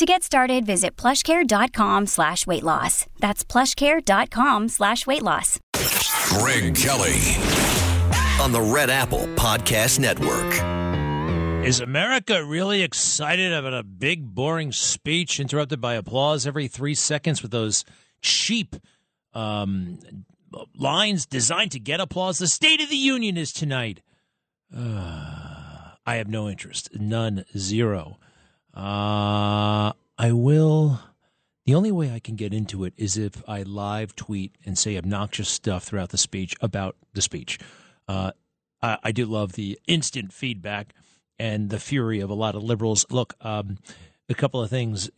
To get started, visit plushcare.com slash weight loss. That's plushcare.com slash weight loss. Greg Kelly on the Red Apple Podcast Network. Is America really excited about a big, boring speech interrupted by applause every three seconds with those cheap um, lines designed to get applause? The State of the Union is tonight. Uh, I have no interest. None. Zero. Uh, I will. The only way I can get into it is if I live tweet and say obnoxious stuff throughout the speech about the speech. Uh, I, I, do love the instant feedback and the fury of a lot of liberals. Look, um, a couple of things.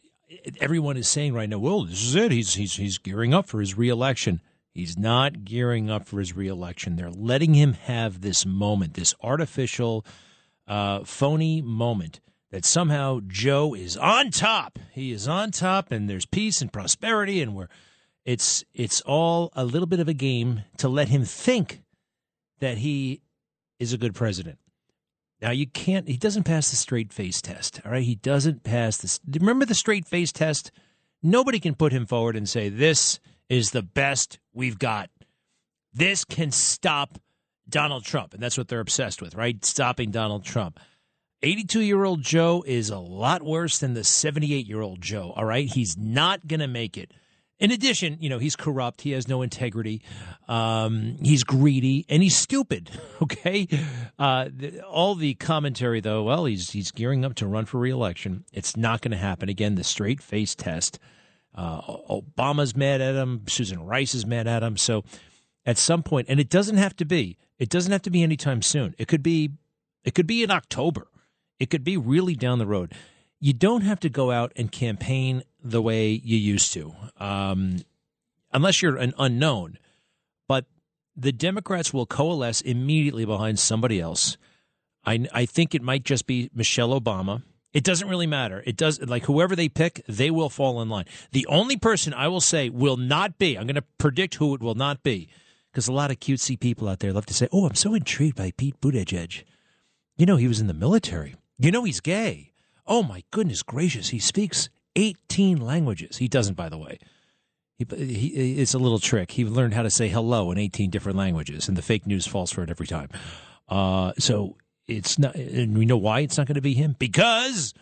Everyone is saying right now, well, this is it. He's he's he's gearing up for his reelection. He's not gearing up for his reelection. They're letting him have this moment, this artificial, uh, phony moment that somehow Joe is on top. He is on top, and there's peace and prosperity, and we're it's it's all a little bit of a game to let him think that he is a good president. Now you can't. He doesn't pass the straight face test. All right, he doesn't pass this. Remember the straight face test? Nobody can put him forward and say this is the best we've got. This can stop Donald Trump, and that's what they're obsessed with, right? Stopping Donald Trump. 82 year old Joe is a lot worse than the 78 year old Joe. All right. He's not going to make it. In addition, you know, he's corrupt. He has no integrity. Um, he's greedy and he's stupid. Okay. Uh, the, all the commentary, though, well, he's, he's gearing up to run for reelection. It's not going to happen. Again, the straight face test. Uh, Obama's mad at him. Susan Rice is mad at him. So at some point, and it doesn't have to be, it doesn't have to be anytime soon. It could be, it could be in October. It could be really down the road. You don't have to go out and campaign the way you used to, um, unless you're an unknown. But the Democrats will coalesce immediately behind somebody else. I, I think it might just be Michelle Obama. It doesn't really matter. It does like whoever they pick, they will fall in line. The only person I will say will not be. I'm going to predict who it will not be, because a lot of cutesy people out there love to say, "Oh, I'm so intrigued by Pete Buttigieg." You know, he was in the military. You know he's gay. Oh my goodness gracious, he speaks 18 languages. He doesn't, by the way. He, he, it's a little trick. He learned how to say hello in 18 different languages, and the fake news falls for it every time. Uh, so it's not, and we know why it's not going to be him because,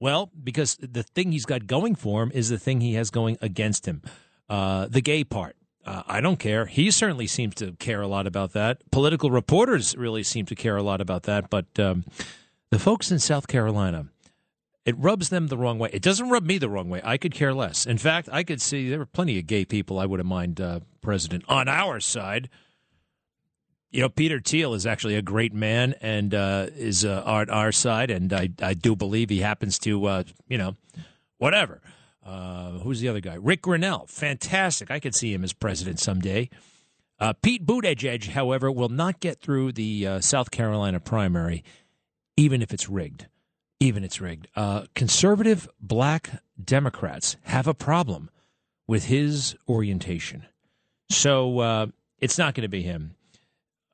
well, because the thing he's got going for him is the thing he has going against him, uh, the gay part. Uh, I don't care. He certainly seems to care a lot about that. Political reporters really seem to care a lot about that, but. Um, the folks in South Carolina, it rubs them the wrong way. It doesn't rub me the wrong way. I could care less. In fact, I could see there were plenty of gay people I wouldn't mind uh, president on our side. You know, Peter Thiel is actually a great man and uh, is uh, on our side, and I, I do believe he happens to, uh, you know, whatever. Uh, who's the other guy? Rick Grenell, fantastic. I could see him as president someday. Uh, Pete Buttigieg, however, will not get through the South Carolina primary even if it's rigged. Even it's rigged. Uh, conservative black Democrats have a problem with his orientation. So uh, it's not going to be him.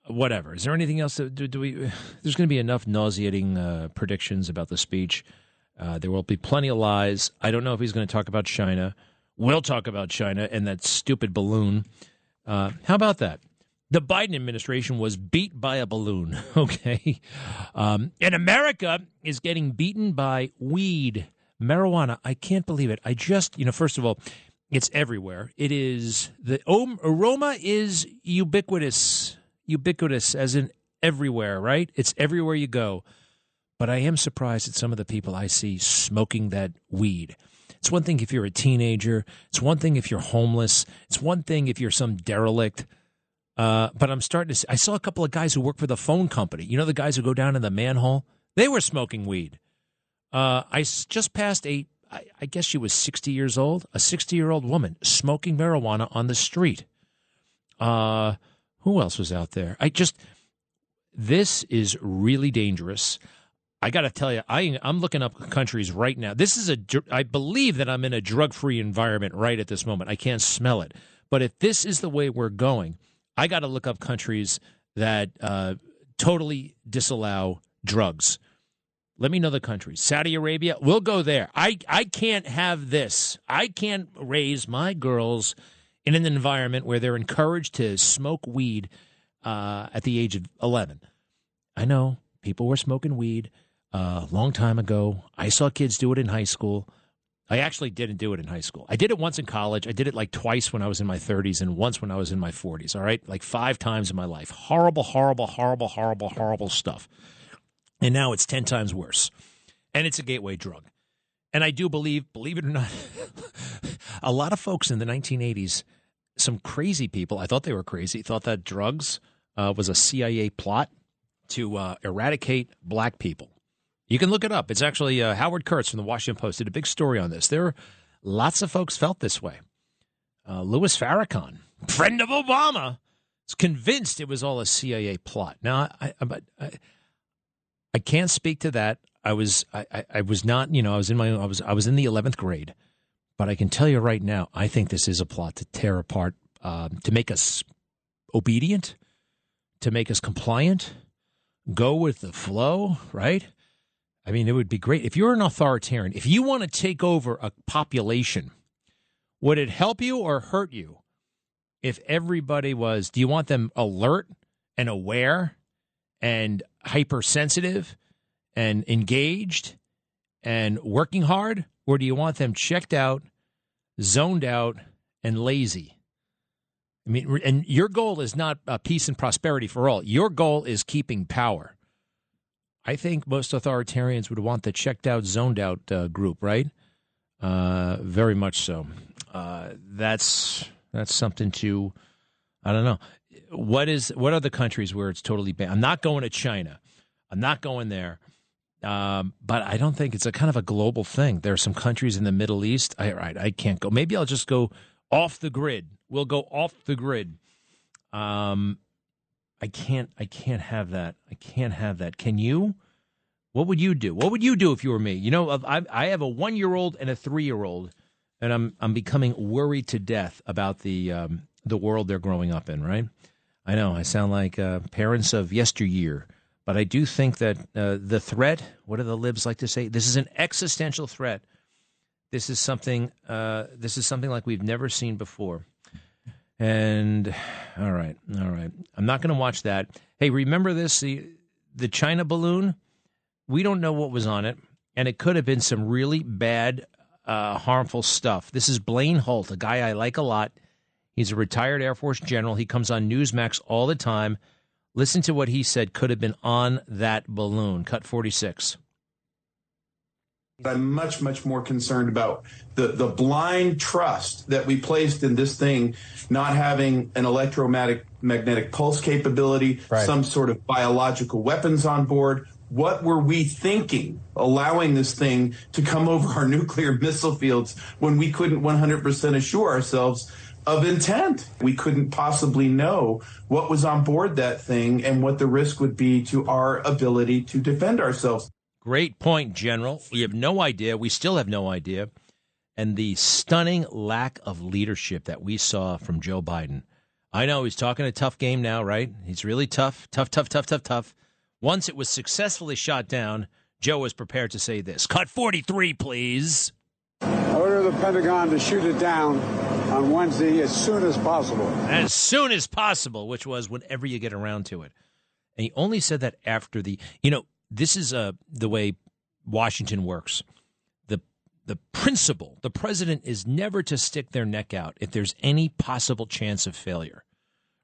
Whatever. Is there anything else? do, do, we? There's going to be enough nauseating uh, predictions about the speech. Uh, there will be plenty of lies. I don't know if he's going to talk about China. We'll talk about China and that stupid balloon. Uh, how about that? The Biden administration was beat by a balloon. Okay. Um, and America is getting beaten by weed, marijuana. I can't believe it. I just, you know, first of all, it's everywhere. It is the aroma is ubiquitous, ubiquitous as in everywhere, right? It's everywhere you go. But I am surprised at some of the people I see smoking that weed. It's one thing if you're a teenager. It's one thing if you're homeless. It's one thing if you're some derelict. Uh, but I'm starting to see, I saw a couple of guys who work for the phone company. You know, the guys who go down in the manhole? They were smoking weed. Uh, I just passed a, I, I guess she was 60 years old, a 60 year old woman smoking marijuana on the street. Uh, who else was out there? I just this is really dangerous. I got to tell you, I I'm looking up countries right now. This is a I believe that I'm in a drug free environment right at this moment. I can't smell it, but if this is the way we're going, I got to look up countries that uh, totally disallow drugs. Let me know the countries. Saudi Arabia, we'll go there. I, I can't have this. I can't raise my girls in an environment where they're encouraged to smoke weed uh, at the age of 11. I know people were smoking weed a uh, long time ago. I saw kids do it in high school. I actually didn't do it in high school. I did it once in college. I did it like twice when I was in my 30s and once when I was in my 40s, all right? Like five times in my life. Horrible, horrible, horrible, horrible, horrible stuff. And now it's 10 times worse. And it's a gateway drug. And I do believe, believe it or not, a lot of folks in the 1980s, some crazy people, I thought they were crazy, thought that drugs uh, was a CIA plot to uh, eradicate black people. You can look it up. It's actually uh, Howard Kurtz from the Washington Post did a big story on this. There are lots of folks felt this way. Uh, Louis Farrakhan, friend of Obama, is convinced it was all a CIA plot. Now, I, I, I, I can't speak to that. I was I, I, was not you know I was in my I was I was in the eleventh grade, but I can tell you right now I think this is a plot to tear apart, um, to make us obedient, to make us compliant, go with the flow. Right? I mean, it would be great if you're an authoritarian. If you want to take over a population, would it help you or hurt you if everybody was? Do you want them alert and aware and hypersensitive and engaged and working hard? Or do you want them checked out, zoned out, and lazy? I mean, and your goal is not uh, peace and prosperity for all. Your goal is keeping power. I think most authoritarians would want the checked out, zoned out uh, group, right? Uh, very much so. Uh, that's that's something to, I don't know what is what are the countries where it's totally banned? I'm not going to China. I'm not going there. Um, but I don't think it's a kind of a global thing. There are some countries in the Middle East. I right, I can't go. Maybe I'll just go off the grid. We'll go off the grid. Um, I can't. I can't have that. I can't have that. Can you? What would you do? What would you do if you were me? You know, I, I have a one year old and a three year old, and I'm I'm becoming worried to death about the um, the world they're growing up in. Right? I know I sound like uh, parents of yesteryear, but I do think that uh, the threat, what do the libs like to say? This is an existential threat. This is something. Uh, this is something like we've never seen before. And all right, all right. I'm not going to watch that. Hey, remember this? The the China balloon. We don't know what was on it, and it could have been some really bad, uh, harmful stuff. This is Blaine Holt, a guy I like a lot. He's a retired Air Force general. He comes on Newsmax all the time. Listen to what he said could have been on that balloon. Cut 46. I'm much, much more concerned about the, the blind trust that we placed in this thing not having an electromagnetic magnetic pulse capability, right. some sort of biological weapons on board. What were we thinking, allowing this thing to come over our nuclear missile fields when we couldn't 100% assure ourselves of intent. We couldn't possibly know what was on board that thing and what the risk would be to our ability to defend ourselves. Great point, General. We have no idea. We still have no idea. And the stunning lack of leadership that we saw from Joe Biden. I know he's talking a tough game now, right? He's really tough, tough, tough, tough, tough, tough. Once it was successfully shot down, Joe was prepared to say this Cut 43, please. Order the Pentagon to shoot it down on Wednesday as soon as possible. As soon as possible, which was whenever you get around to it. And he only said that after the, you know, this is uh, the way Washington works. The the principle, the president is never to stick their neck out if there's any possible chance of failure.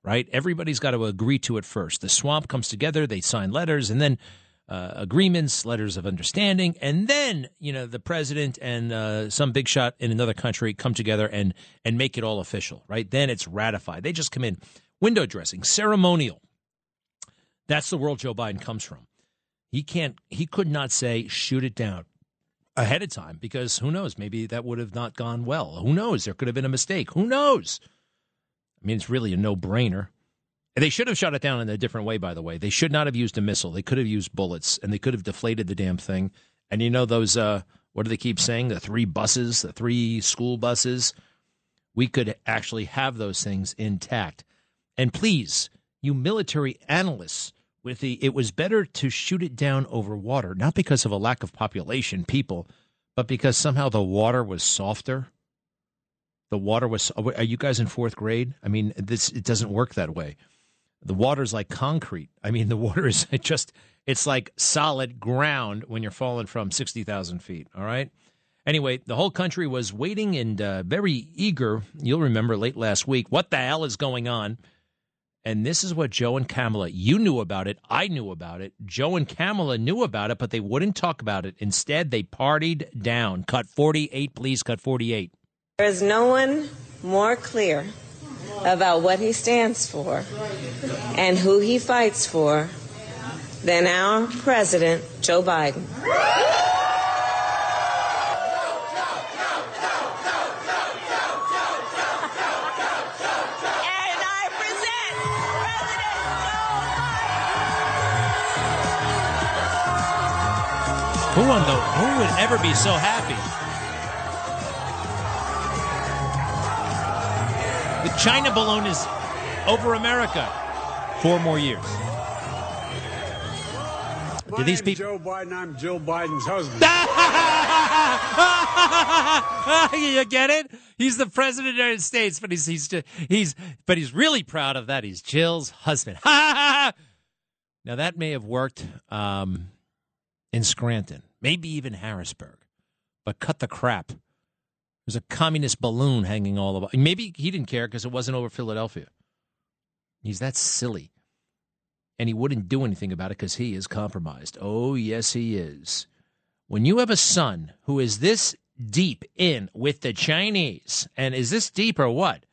Right? Everybody's got to agree to it first. The swamp comes together, they sign letters, and then uh, agreements, letters of understanding, and then you know the president and uh, some big shot in another country come together and and make it all official. Right then, it's ratified. They just come in window dressing, ceremonial. That's the world Joe Biden comes from. He can't. He could not say shoot it down ahead of time because who knows? Maybe that would have not gone well. Who knows? There could have been a mistake. Who knows? I mean, it's really a no brainer. They should have shot it down in a different way, by the way. They should not have used a missile. They could have used bullets and they could have deflated the damn thing. And you know, those, uh, what do they keep saying? The three buses, the three school buses. We could actually have those things intact. And please, you military analysts, with the it was better to shoot it down over water, not because of a lack of population, people, but because somehow the water was softer. The water was. Are you guys in fourth grade? I mean, this it doesn't work that way. The water's like concrete. I mean, the water is just. It's like solid ground when you're falling from sixty thousand feet. All right. Anyway, the whole country was waiting and uh, very eager. You'll remember late last week. What the hell is going on? And this is what Joe and Kamala, you knew about it. I knew about it. Joe and Kamala knew about it, but they wouldn't talk about it. Instead, they partied down. Cut 48, please. Cut 48. There is no one more clear about what he stands for and who he fights for than our president, Joe Biden. Who won the? Who would ever be so happy? The China balloon is over America. Four more years. My Do these people? Joe Biden. I'm Jill Biden's husband. you get it? He's the president of the United States, but he's he's he's but he's really proud of that. He's Jill's husband. now that may have worked um, in Scranton, maybe even Harrisburg, but cut the crap. There's a communist balloon hanging all about. Maybe he didn't care because it wasn't over Philadelphia. He's that silly. And he wouldn't do anything about it because he is compromised. Oh, yes, he is. When you have a son who is this deep in with the Chinese, and is this deep or what?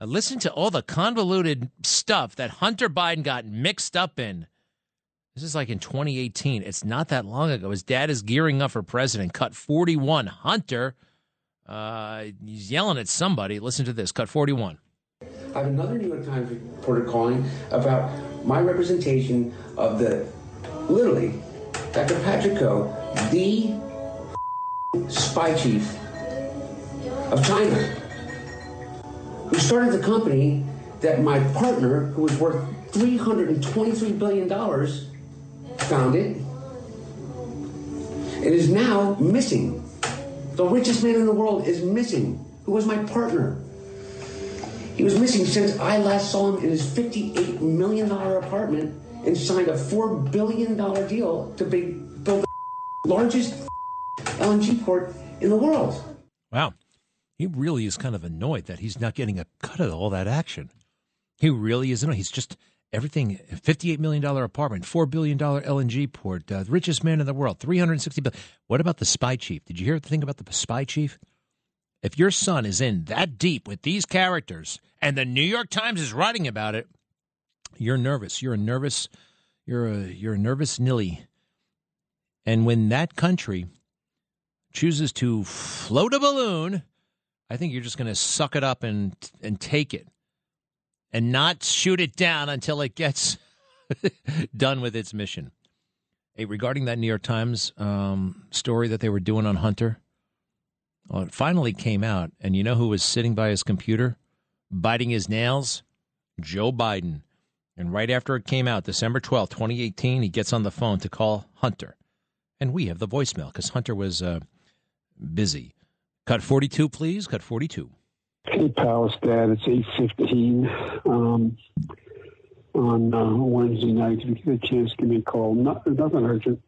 Now listen to all the convoluted stuff that Hunter Biden got mixed up in. This is like in 2018. It's not that long ago. His dad is gearing up for president. Cut 41. Hunter, uh, he's yelling at somebody. Listen to this. Cut 41. I have another New York Times reporter calling about my representation of the, literally, Dr. Patrick Ho, the spy chief of China, who started the company that my partner, who was worth $323 billion, founded it. It is now missing. The richest man in the world is missing, who was my partner. He was missing since I last saw him in his $58 million apartment and signed a $4 billion deal to build the largest LNG port in the world. Wow. He really is kind of annoyed that he's not getting a cut of all that action. He really is annoyed. He's just everything $58 million apartment, $4 billion LNG port, uh, the richest man in the world, $360 billion. What about the spy chief? Did you hear the thing about the spy chief? If your son is in that deep with these characters and the New York Times is writing about it, you're nervous. You're a nervous, you're a, you're a nervous nilly. And when that country chooses to float a balloon, I think you're just going to suck it up and and take it, and not shoot it down until it gets done with its mission. Hey, regarding that New York Times um, story that they were doing on Hunter, well, it finally came out, and you know who was sitting by his computer, biting his nails? Joe Biden. And right after it came out, December twelfth, 2018, he gets on the phone to call Hunter. And we have the voicemail because Hunter was uh, busy. Cut 42, please. Cut 42. Hey, pal, Dad. It's 8.15 um, on uh, Wednesday night. If you get a chance, give me a call. Not, nothing urgent.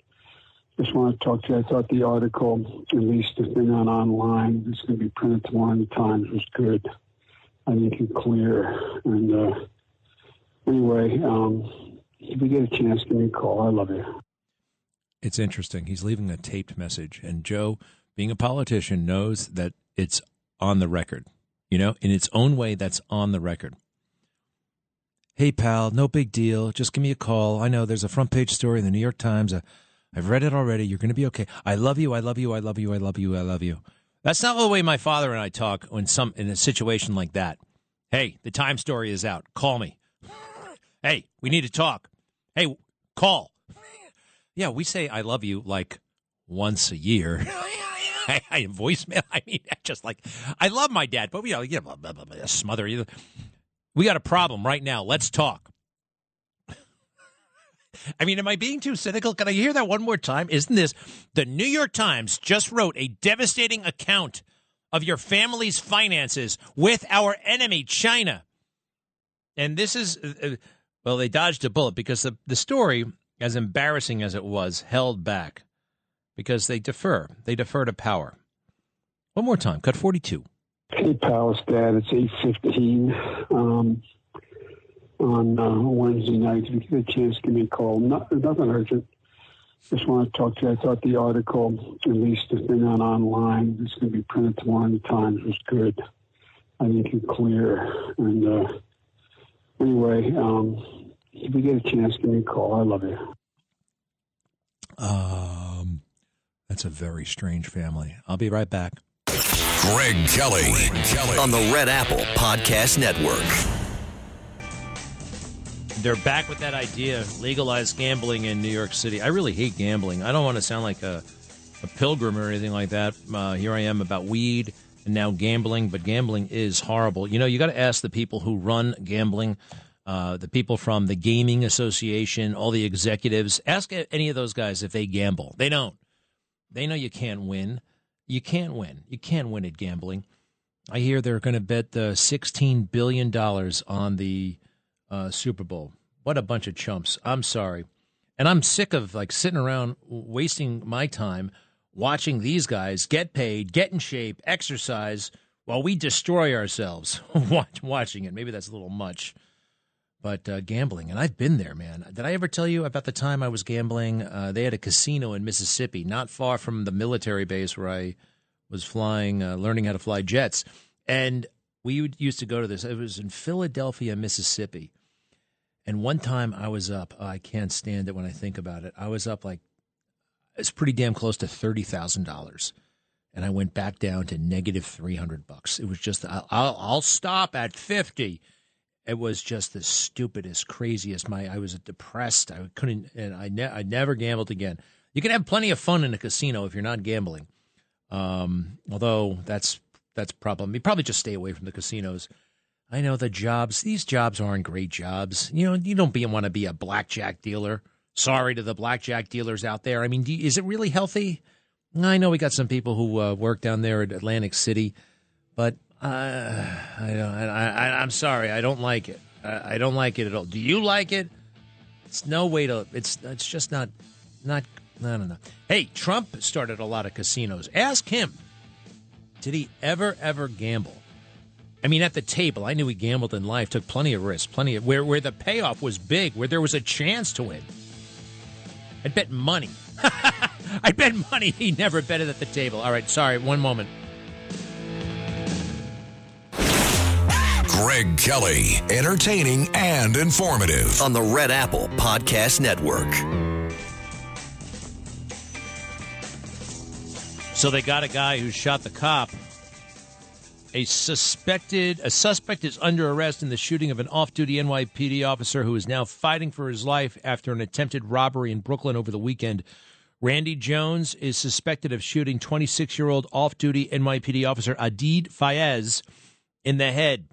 Just want to talk to you. I thought the article, at least if they're not online, it's going to be printed tomorrow in the Times, was good. I think it's clear. And uh, anyway, um, if you get a chance, give me a call. I love you. It's interesting. He's leaving a taped message, and Joe, being a politician, knows that it's on the record. You know, in its own way, that's on the record. Hey, pal, no big deal. Just give me a call. I know there's a front page story in the New York Times. Uh, I've read it already. You're going to be okay. I love you. I love you. I love you. I love you. I love you. That's not the way my father and I talk when some in a situation like that. Hey, the time story is out. Call me. Hey, we need to talk. Hey, call. Yeah, we say I love you like once a year. I, I voicemail. I mean, I just like I love my dad, but we you know, smother you. We got a problem right now. Let's talk. I mean, am I being too cynical? Can I hear that one more time? Isn't this the New York Times just wrote a devastating account of your family's finances with our enemy, China? And this is, uh, uh, well, they dodged a bullet because the, the story, as embarrassing as it was, held back because they defer. They defer to power. One more time, cut 42. Hey, Palace Dad, it's 815. Um, on uh, Wednesday night. If you get a chance, give me a call. Not, nothing urgent. Just want to talk to you. I thought the article, at least the thing on online, it's going to be printed tomorrow in the Times, was good. I think it's clear. And uh, anyway, um, if you get a chance, give me a call. I love you. Um, that's a very strange family. I'll be right back. Greg Kelly, Greg Kelly. on the Red Apple Podcast Network they're back with that idea legalize gambling in New York City. I really hate gambling. I don't want to sound like a, a pilgrim or anything like that. Uh, here I am about weed and now gambling, but gambling is horrible. You know, you got to ask the people who run gambling, uh, the people from the Gaming Association, all the executives. Ask any of those guys if they gamble. They don't. They know you can't win. You can't win. You can't win at gambling. I hear they're going to bet the $16 billion on the uh, Super Bowl. What a bunch of chumps. I'm sorry. And I'm sick of like sitting around wasting my time watching these guys get paid, get in shape, exercise while we destroy ourselves watching it. Maybe that's a little much. But uh, gambling, and I've been there, man. Did I ever tell you about the time I was gambling? Uh, they had a casino in Mississippi, not far from the military base where I was flying, uh, learning how to fly jets. And we used to go to this. It was in Philadelphia, Mississippi and one time I was up, oh, I can't stand it when I think about it. I was up like, it's pretty damn close to $30,000. And I went back down to negative 300 bucks. It was just, I'll, I'll stop at 50. It was just the stupidest, craziest. My, I was depressed. I couldn't, and I, ne- I never gambled again. You can have plenty of fun in a casino if you're not gambling. Um, although that's, that's problem. You probably just stay away from the casinos. I know the jobs, these jobs aren't great jobs. You know, you don't want to be a blackjack dealer. Sorry to the blackjack dealers out there. I mean, you, is it really healthy? I know we got some people who uh, work down there at Atlantic City, but uh, I, I, am sorry, I don't like it. I, I don't like it at all. Do you like it? It's no way to. It's it's just not not. I don't know. Hey, Trump started a lot of casinos. Ask him. Did he ever ever gamble? I mean, at the table, I knew he gambled in life, took plenty of risks, plenty of where where the payoff was big, where there was a chance to win. I'd bet money. I'd bet money he never bet it at the table. All right, sorry, one moment. Greg Kelly, entertaining and informative on the Red Apple Podcast Network. So they got a guy who shot the cop a suspected a suspect is under arrest in the shooting of an off-duty NYPD officer who is now fighting for his life after an attempted robbery in Brooklyn over the weekend. Randy Jones is suspected of shooting 26-year-old off-duty NYPD officer Adeed Fayaz in the head.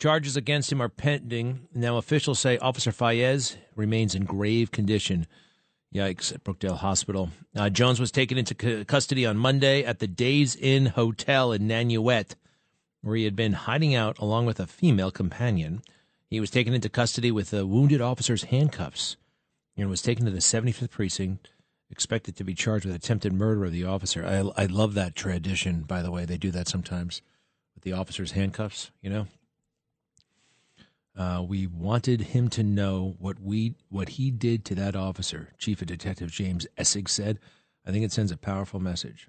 Charges against him are pending. Now officials say Officer Fayaz remains in grave condition. Yikes, at Brookdale Hospital. Uh, Jones was taken into c- custody on Monday at the Days Inn Hotel in Nanuet where he had been hiding out along with a female companion. He was taken into custody with the wounded officer's handcuffs and was taken to the 75th precinct, expected to be charged with attempted murder of the officer. I, I love that tradition, by the way. They do that sometimes with the officer's handcuffs, you know? Uh, we wanted him to know what we what he did to that officer, Chief of Detective James Essig said. I think it sends a powerful message.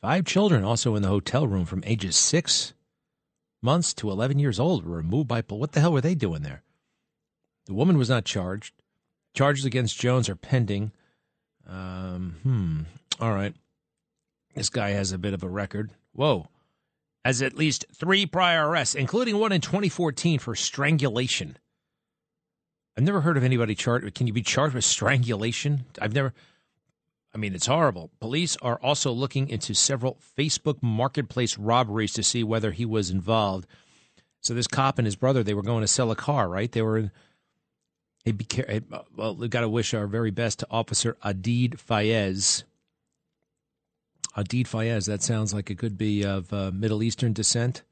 Five children also in the hotel room from ages six months to 11 years old were removed by police. What the hell were they doing there? The woman was not charged. Charges against Jones are pending. Um, hmm. All right. This guy has a bit of a record. Whoa. Has at least three prior arrests, including one in 2014 for strangulation. I've never heard of anybody charged. Can you be charged with strangulation? I've never. I mean, it's horrible. Police are also looking into several Facebook marketplace robberies to see whether he was involved. So this cop and his brother, they were going to sell a car, right? They were. Hey, be well, we've got to wish our very best to Officer Adeed Fayaz. Adeed Fayaz, that sounds like it could be of uh, Middle Eastern descent.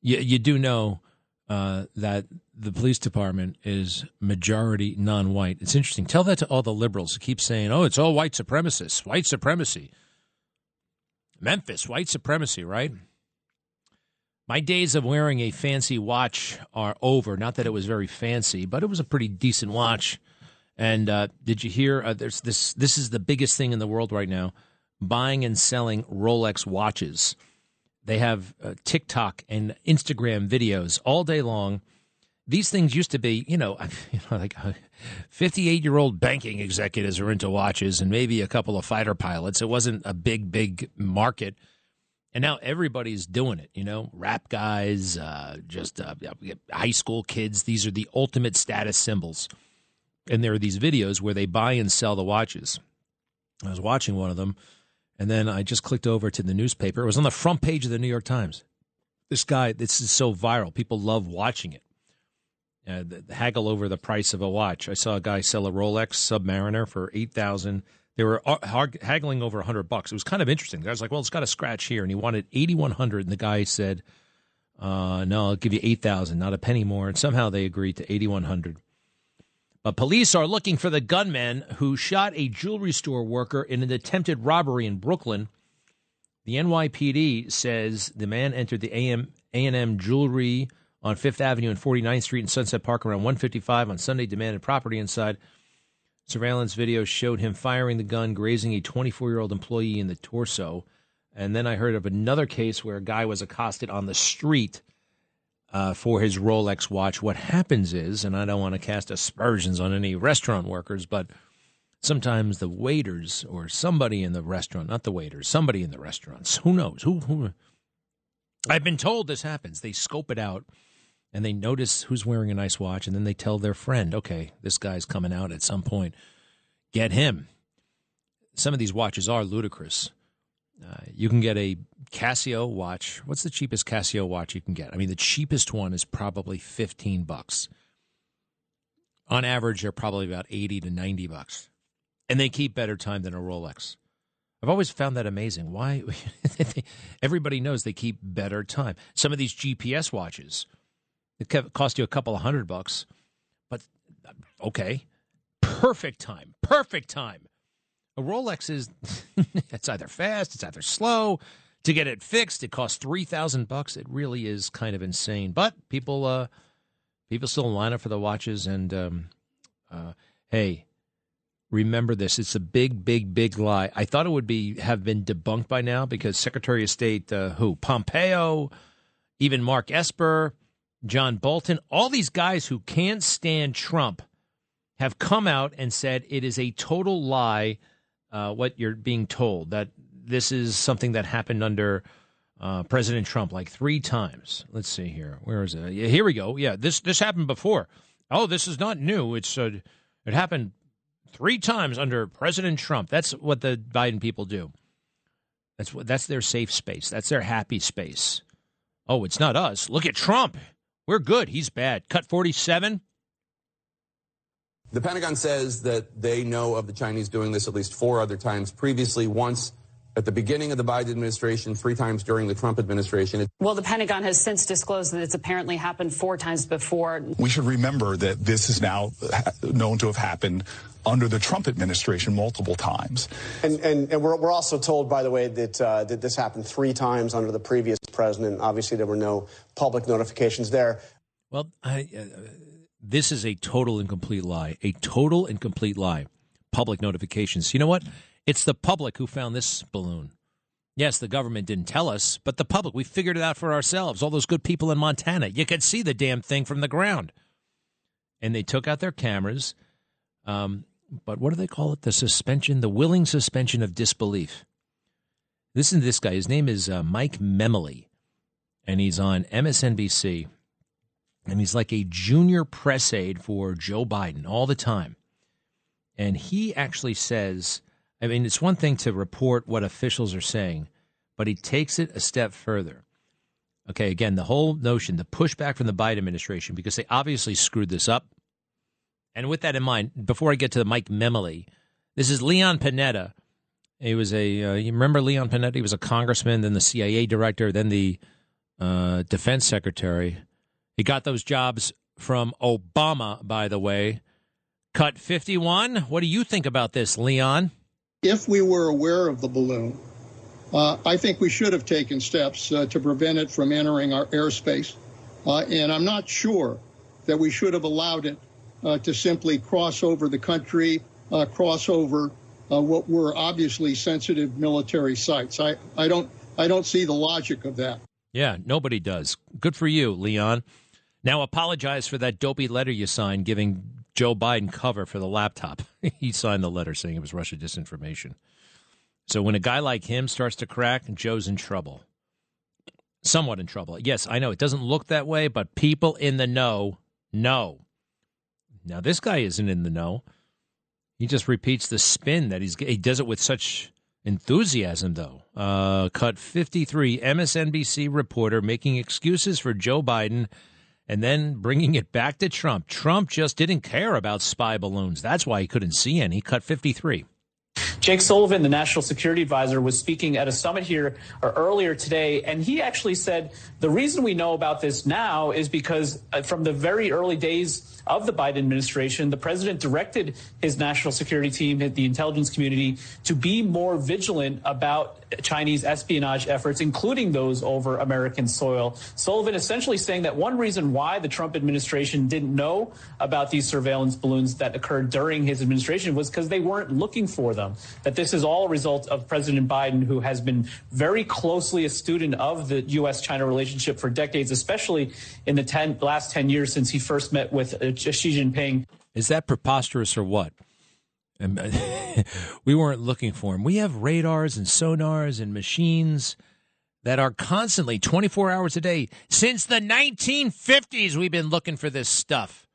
You, you do know uh, that the police department is majority non-white. It's interesting. Tell that to all the liberals who keep saying, "Oh, it's all white supremacists, white supremacy." Memphis, white supremacy, right? My days of wearing a fancy watch are over. Not that it was very fancy, but it was a pretty decent watch. And uh, did you hear? Uh, there's this. This is the biggest thing in the world right now: buying and selling Rolex watches. They have uh, TikTok and Instagram videos all day long. These things used to be, you know, you know like 58 year old banking executives are into watches and maybe a couple of fighter pilots. It wasn't a big, big market. And now everybody's doing it, you know, rap guys, uh, just uh, high school kids. These are the ultimate status symbols. And there are these videos where they buy and sell the watches. I was watching one of them and then I just clicked over to the newspaper. It was on the front page of the New York Times. This guy, this is so viral. People love watching it. Uh, haggle over the price of a watch. I saw a guy sell a Rolex Submariner for eight thousand. They were uh, haggling over hundred bucks. It was kind of interesting. The guy was like, "Well, it's got a scratch here," and he wanted eighty one hundred. And the guy said, uh, "No, I'll give you eight thousand, not a penny more." And somehow they agreed to eighty one hundred. But police are looking for the gunman who shot a jewelry store worker in an attempted robbery in Brooklyn. The NYPD says the man entered the AM, A&M jewelry on Fifth Avenue and 49th Street in Sunset Park around 155 on Sunday, demanded property inside. Surveillance video showed him firing the gun, grazing a 24 year old employee in the torso. And then I heard of another case where a guy was accosted on the street uh, for his Rolex watch. What happens is, and I don't want to cast aspersions on any restaurant workers, but sometimes the waiters or somebody in the restaurant, not the waiters, somebody in the restaurants, who knows? Who, who? I've been told this happens. They scope it out and they notice who's wearing a nice watch, and then they tell their friend, okay, this guy's coming out at some point. Get him. Some of these watches are ludicrous. Uh, you can get a Casio watch. What's the cheapest Casio watch you can get? I mean, the cheapest one is probably 15 bucks. On average, they're probably about 80 to 90 bucks. And they keep better time than a Rolex. I've always found that amazing. Why? Everybody knows they keep better time. Some of these GPS watches, it cost you a couple of hundred bucks, but okay. Perfect time. Perfect time. A Rolex is it's either fast, it's either slow. To get it fixed, it costs three thousand bucks. It really is kind of insane. But people, uh, people still line up for the watches. And um, uh, hey, remember this: it's a big, big, big lie. I thought it would be have been debunked by now because Secretary of State uh, who Pompeo, even Mark Esper, John Bolton, all these guys who can't stand Trump have come out and said it is a total lie uh, what you're being told that this is something that happened under uh, President Trump like three times. Let's see here. Where is it? Here we go. Yeah, this this happened before. Oh, this is not new. It's uh, it happened three times under President Trump. That's what the Biden people do. That's what that's their safe space. That's their happy space. Oh, it's not us. Look at Trump. We're good. He's bad. Cut 47. The Pentagon says that they know of the Chinese doing this at least four other times previously, once at the beginning of the Biden administration, three times during the Trump administration. Well, the Pentagon has since disclosed that it's apparently happened four times before. We should remember that this is now known to have happened under the Trump administration multiple times. And, and, and we're, we're also told, by the way, that, uh, that this happened three times under the previous president. Obviously, there were no public notifications there. Well, I. Uh, this is a total and complete lie. A total and complete lie. Public notifications. You know what? It's the public who found this balloon. Yes, the government didn't tell us, but the public, we figured it out for ourselves. All those good people in Montana, you could see the damn thing from the ground. And they took out their cameras. Um, but what do they call it? The suspension, the willing suspension of disbelief. Listen to this guy. His name is uh, Mike Memoli. and he's on MSNBC, and he's like a junior press aide for Joe Biden all the time. And he actually says, I mean, it's one thing to report what officials are saying, but he takes it a step further. Okay, again, the whole notion, the pushback from the Biden administration, because they obviously screwed this up. And with that in mind, before I get to the Mike Memoli, this is Leon Panetta. He was a, uh, you remember Leon Panetta? He was a congressman, then the CIA director, then the uh, defense secretary. He got those jobs from Obama, by the way. Cut 51. What do you think about this, Leon? If we were aware of the balloon, uh, I think we should have taken steps uh, to prevent it from entering our airspace. Uh, and I'm not sure that we should have allowed it uh, to simply cross over the country, uh, cross over uh, what were obviously sensitive military sites. I, I don't I don't see the logic of that. Yeah, nobody does. Good for you, Leon. Now apologize for that dopey letter you signed giving Joe Biden cover for the laptop. he signed the letter saying it was Russia disinformation. So when a guy like him starts to crack, Joe's in trouble. Somewhat in trouble. Yes, I know it doesn't look that way, but people in the know know. Now this guy isn't in the know. He just repeats the spin that he's he does it with such enthusiasm though. Uh, cut 53 MSNBC reporter making excuses for Joe Biden and then bringing it back to Trump. Trump just didn't care about spy balloons. That's why he couldn't see any. Cut 53. Jake Sullivan, the national security advisor, was speaking at a summit here uh, earlier today, and he actually said the reason we know about this now is because uh, from the very early days of the Biden administration, the president directed his national security team, the intelligence community, to be more vigilant about Chinese espionage efforts, including those over American soil. Sullivan essentially saying that one reason why the Trump administration didn't know about these surveillance balloons that occurred during his administration was because they weren't looking for them. That this is all a result of President Biden, who has been very closely a student of the U.S. China relationship for decades, especially in the 10, last 10 years since he first met with uh, Xi Jinping. Is that preposterous or what? we weren't looking for him. We have radars and sonars and machines that are constantly 24 hours a day. Since the 1950s, we've been looking for this stuff.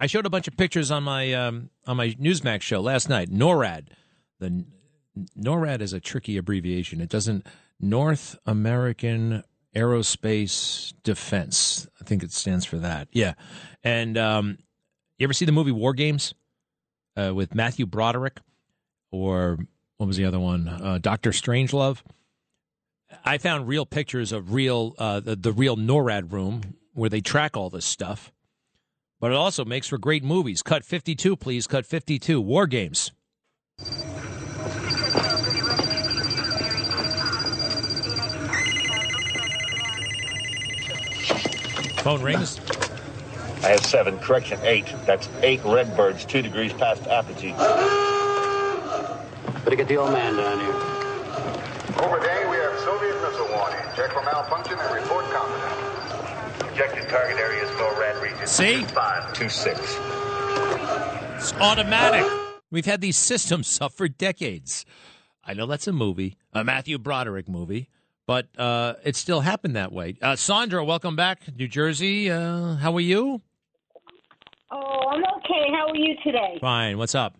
I showed a bunch of pictures on my um, on my Newsmax show last night. NORAD, the NORAD is a tricky abbreviation. It doesn't North American Aerospace Defense. I think it stands for that. Yeah, and um, you ever see the movie War Games? Uh, with Matthew Broderick, or what was the other one? Uh, Doctor Strangelove. I found real pictures of real uh, the, the real NORAD room where they track all this stuff. But it also makes for great movies. Cut 52, please. Cut 52. War Games. Phone rings. I have seven. Correction, eight. That's eight redbirds, two degrees past apogee. Better get the old man down here. Over day, we have Soviet missile warning. Check for malfunction and report confident. Projected target area is NORAD region. See? Five two six. It's automatic. We've had these systems up for decades. I know that's a movie, a Matthew Broderick movie but uh, it still happened that way. Uh, Sandra, welcome back, New Jersey. Uh, how are you? Oh, I'm okay. How are you today? Fine. What's up?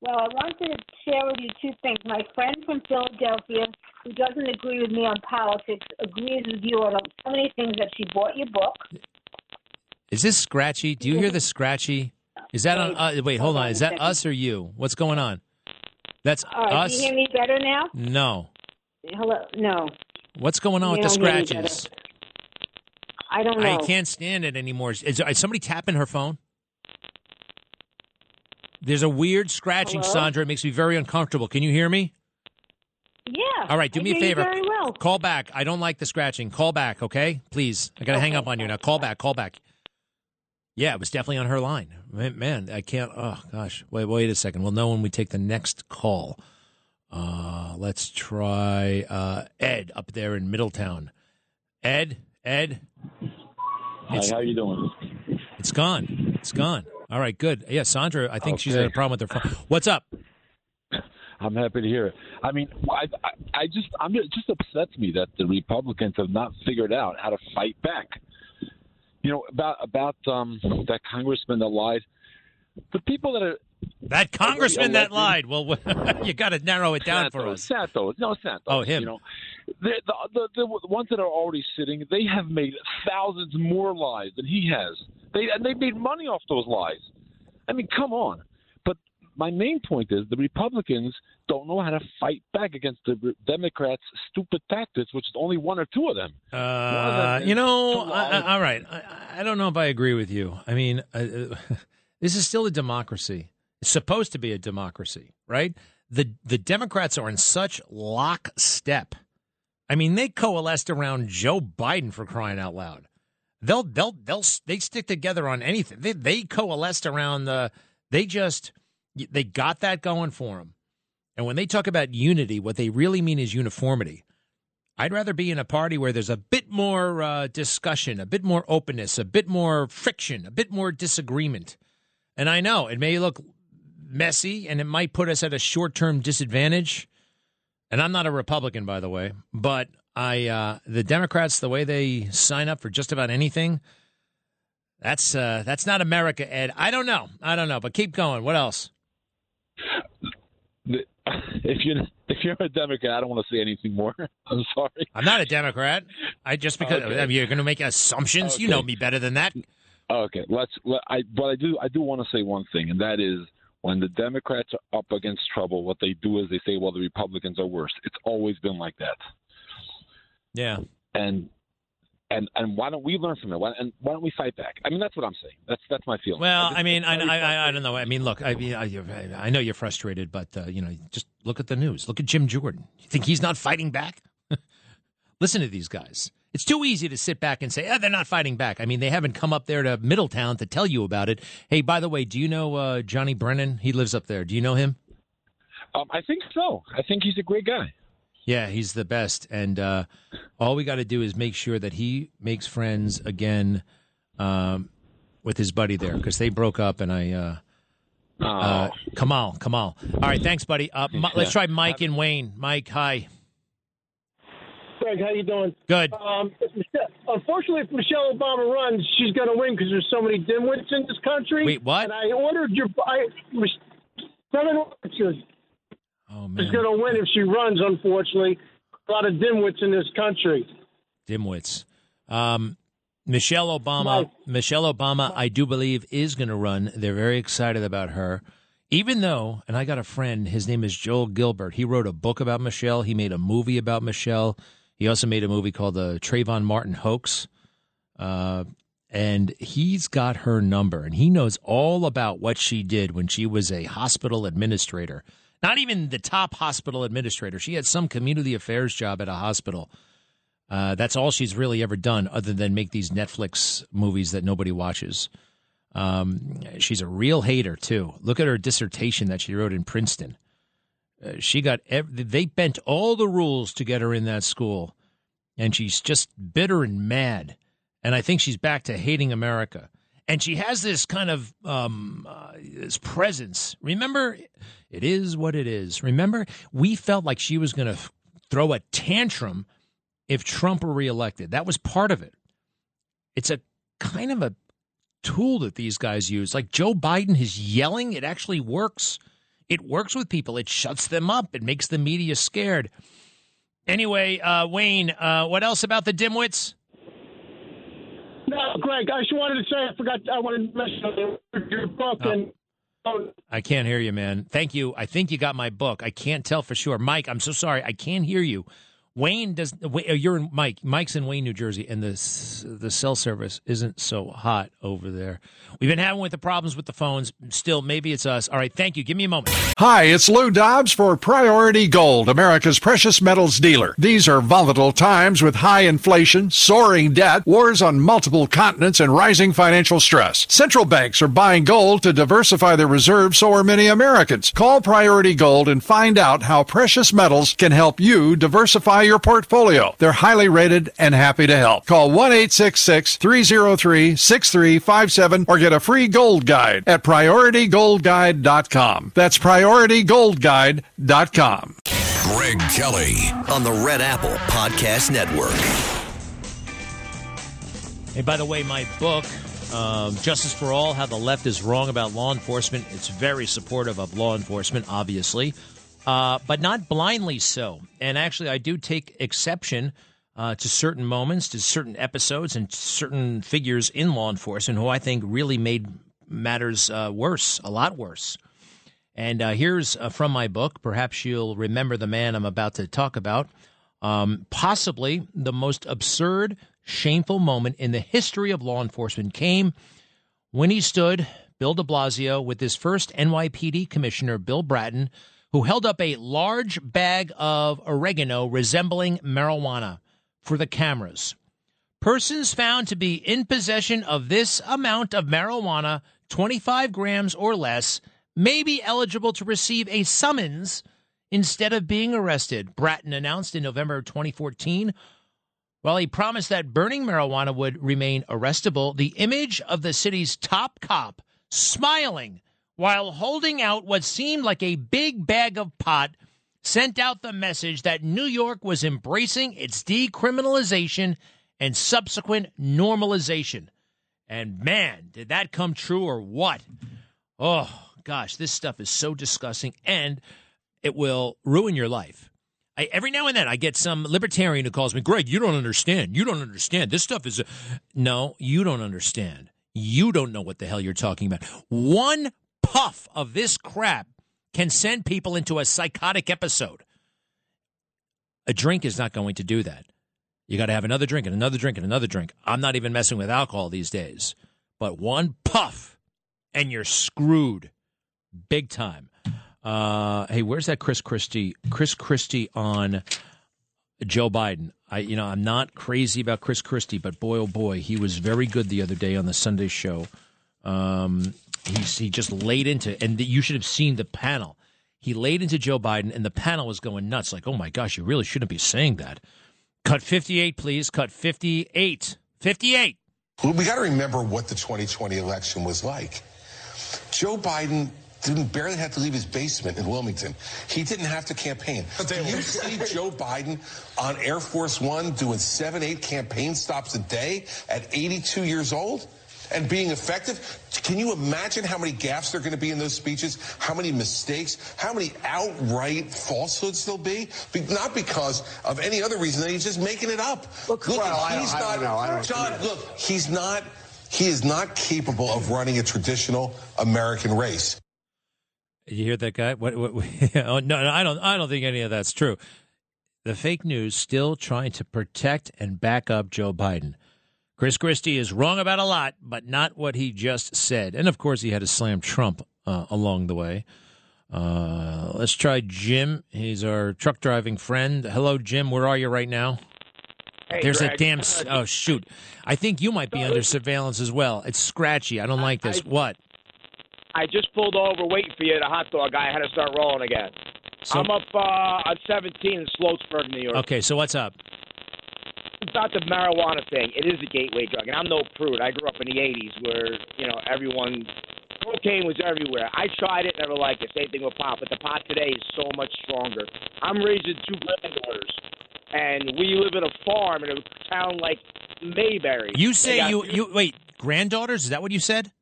Well, I wanted to share with you two things. My friend from Philadelphia, who doesn't agree with me on politics, agrees with you on so many things that she bought your book. Is this scratchy? Do you hear the scratchy? Is that on? Uh, wait, hold on. Is that us or you? What's going on? That's All right, us. Can you hear me better now? No. Hello. No. What's going on with the don't hear me scratches? I don't know. I can't stand it anymore. Is, is somebody tapping her phone? There's a weird scratching, Hello? Sandra. It makes me very uncomfortable. Can you hear me? Yeah. All right, do I me a favor. very well. Call back. I don't like the scratching. Call back, okay? Please. I got to hang up on you now. Call back. Call back. Yeah, it was definitely on her line. Man, man, I can't. Oh gosh. Wait, wait a second. We'll know when we take the next call. Uh, let's try uh, Ed up there in Middletown. Ed, Ed. Hi, how you doing? It's gone. It's gone. All right, good. Yeah, Sandra. I think she's had a problem with her phone. What's up? I'm happy to hear it. I mean, I, I, I just I'm it just upsets me that the Republicans have not figured out how to fight back. You know about about um, that congressman that lied. The people that are that congressman that lied. Well, you got to narrow it down Santos, for us. Santos, no Santos. Oh, him. You know, the, the, the the ones that are already sitting, they have made thousands more lies than he has. They and they made money off those lies. I mean, come on. But my main point is the Republicans don't know how to fight back against the Democrats' stupid tactics, which is only one or two of them. Uh, you know, I, I, all right. I, I don't know if I agree with you. I mean, uh, this is still a democracy. It's supposed to be a democracy, right? The the Democrats are in such lockstep. I mean, they coalesced around Joe Biden for crying out loud. They'll they'll they'll they stick together on anything. They they coalesced around the. They just they got that going for them. And when they talk about unity, what they really mean is uniformity. I'd rather be in a party where there's a bit more uh, discussion, a bit more openness, a bit more friction, a bit more disagreement. And I know it may look messy and it might put us at a short term disadvantage. And I'm not a Republican, by the way, but I uh, the Democrats, the way they sign up for just about anything, that's uh, that's not America, Ed. I don't know, I don't know, but keep going. What else? If you if you're a Democrat, I don't want to say anything more. I'm sorry. I'm not a Democrat. I just because Okay. You're going to make assumptions. You know me better than that. Okay, let's. Let, I but I do I do want to say one thing, and that is when the Democrats are up against trouble, what they do is they say, "Well, the Republicans are worse." It's always been like that. Yeah. And and and why don't we learn from it? Why, and why don't we fight back? I mean, that's what I'm saying. That's that's my feeling. Well, just- I mean, I, I, I, I don't know. I mean, look, I, mean, I, I know you're frustrated, but uh, you know, just look at the news. Look at Jim Jordan. You think he's not fighting back? Listen to these guys. It's too easy to sit back and say, "Oh, they're not fighting back." I mean, they haven't come up there to Middletown to tell you about it. Hey, by the way, do you know uh, Johnny Brennan? He lives up there. Do you know him? Um, I think so. I think he's a great guy. Yeah, he's the best. And uh, all we got to do is make sure that he makes friends again um, with his buddy there because they broke up. And I, uh, uh, Kamal, Kamal. All right, thanks, buddy. Uh, Mi- let's try Mike and Wayne. Mike, hi. Greg, how you doing? Good. Um, Michelle, unfortunately, if Michelle Obama runs, she's going to win because there's so many dimwits in this country. Wait, what? And I ordered your I, Seven Orchards Oh is going to win if she runs. Unfortunately, a lot of dimwits in this country. Dimwits. Um, Michelle Obama. Michelle Obama, I do believe, is going to run. They're very excited about her. Even though, and I got a friend, his name is Joel Gilbert. He wrote a book about Michelle. He made a movie about Michelle. He also made a movie called The Trayvon Martin Hoax. Uh, and he's got her number, and he knows all about what she did when she was a hospital administrator. Not even the top hospital administrator. She had some community affairs job at a hospital. Uh, that's all she's really ever done, other than make these Netflix movies that nobody watches. Um, she's a real hater too. Look at her dissertation that she wrote in Princeton. She got they bent all the rules to get her in that school, and she's just bitter and mad. And I think she's back to hating America. And she has this kind of um, uh, this presence. Remember, it is what it is. Remember, we felt like she was going to f- throw a tantrum if Trump were reelected. That was part of it. It's a kind of a tool that these guys use. Like Joe Biden, his yelling, it actually works. It works with people. It shuts them up. It makes the media scared. Anyway, uh, Wayne, uh, what else about the dimwits? No, Greg, I just wanted to say I forgot. I wanted to mention your book and. Oh, I can't hear you, man. Thank you. I think you got my book. I can't tell for sure. Mike, I'm so sorry. I can't hear you. Wayne does. Uh, You're in Mike. Mike's in Wayne, New Jersey, and the the cell service isn't so hot over there. We've been having with the problems with the phones. Still, maybe it's us. All right. Thank you. Give me a moment. Hi, it's Lou Dobbs for Priority Gold, America's precious metals dealer. These are volatile times with high inflation, soaring debt, wars on multiple continents, and rising financial stress. Central banks are buying gold to diversify their reserves, so are many Americans. Call Priority Gold and find out how precious metals can help you diversify your portfolio. They're highly rated and happy to help. Call 1 303 6357 or get a free gold guide at prioritygoldguide.com. That's prioritygoldguide.com. Greg Kelly on the Red Apple Podcast Network. Hey, by the way, my book, um, Justice for All How the Left is Wrong About Law Enforcement, it's very supportive of law enforcement, obviously, uh, but not blindly so. And actually, I do take exception uh, to certain moments, to certain episodes, and certain figures in law enforcement who I think really made matters uh, worse, a lot worse. And uh, here's uh, from my book. Perhaps you'll remember the man I'm about to talk about. Um, possibly the most absurd, shameful moment in the history of law enforcement came when he stood, Bill de Blasio, with his first NYPD commissioner, Bill Bratton, who held up a large bag of oregano resembling marijuana for the cameras. Persons found to be in possession of this amount of marijuana, 25 grams or less, may be eligible to receive a summons instead of being arrested, Bratton announced in November 2014. While he promised that burning marijuana would remain arrestable, the image of the city's top cop smiling while holding out what seemed like a big bag of pot sent out the message that New York was embracing its decriminalization and subsequent normalization. And man, did that come true or what? Oh, gosh, this stuff is so disgusting and it will ruin your life. I, every now and then I get some libertarian who calls me, Greg, you don't understand. You don't understand. This stuff is. A... No, you don't understand. You don't know what the hell you're talking about. One puff of this crap can send people into a psychotic episode. A drink is not going to do that. You got to have another drink and another drink and another drink. I'm not even messing with alcohol these days. But one puff and you're screwed big time. Uh, hey, where's that Chris Christie? Chris Christie on Joe Biden. I, you know, I'm not crazy about Chris Christie, but boy, oh boy, he was very good the other day on the Sunday show. Um, he he just laid into, and you should have seen the panel. He laid into Joe Biden, and the panel was going nuts. Like, oh my gosh, you really shouldn't be saying that. Cut 58, please. Cut 58. 58. Well, we got to remember what the 2020 election was like. Joe Biden didn't barely have to leave his basement in Wilmington. He didn't have to campaign. Do you see Joe Biden on Air Force One doing seven, eight campaign stops a day at 82 years old? And being effective. Can you imagine how many gaffes there are going to be in those speeches? How many mistakes? How many outright falsehoods there'll be? be not because of any other reason. He's just making it up. Look, look well, he's I not. I don't, I don't John, look, he's not. He is not capable of running a traditional American race. You hear that guy? What? what, what oh, no, no, I don't. I don't think any of that's true. The fake news still trying to protect and back up Joe Biden. Chris Christie is wrong about a lot, but not what he just said. And of course, he had to slam Trump uh, along the way. Uh, let's try Jim. He's our truck driving friend. Hello, Jim. Where are you right now? Hey, There's Greg. a damn. Oh shoot! I think you might be under surveillance as well. It's scratchy. I don't like this. I- what? I just pulled over waiting for you at a hot dog guy. I had to start rolling again. So- I'm up uh, on 17 in Sloatsburg, New York. Okay, so what's up? It's not the marijuana thing. It is a gateway drug, and I'm no prude. I grew up in the 80s where, you know, everyone, cocaine was everywhere. I tried it, never liked it. Same thing with pot, but the pot today is so much stronger. I'm raising two granddaughters, and we live in a farm in a town like Mayberry. You say you you wait granddaughters? Is that what you said?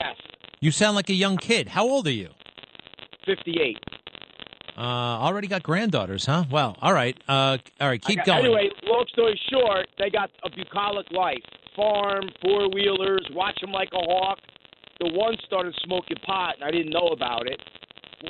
Yes, You sound like a young kid. How old are you? 58. Uh, already got granddaughters, huh? Well, all right. Uh, all right, keep got- going. Anyway, long story short, they got a bucolic life. Farm, four wheelers, watch them like a hawk. The one started smoking pot, and I didn't know about it.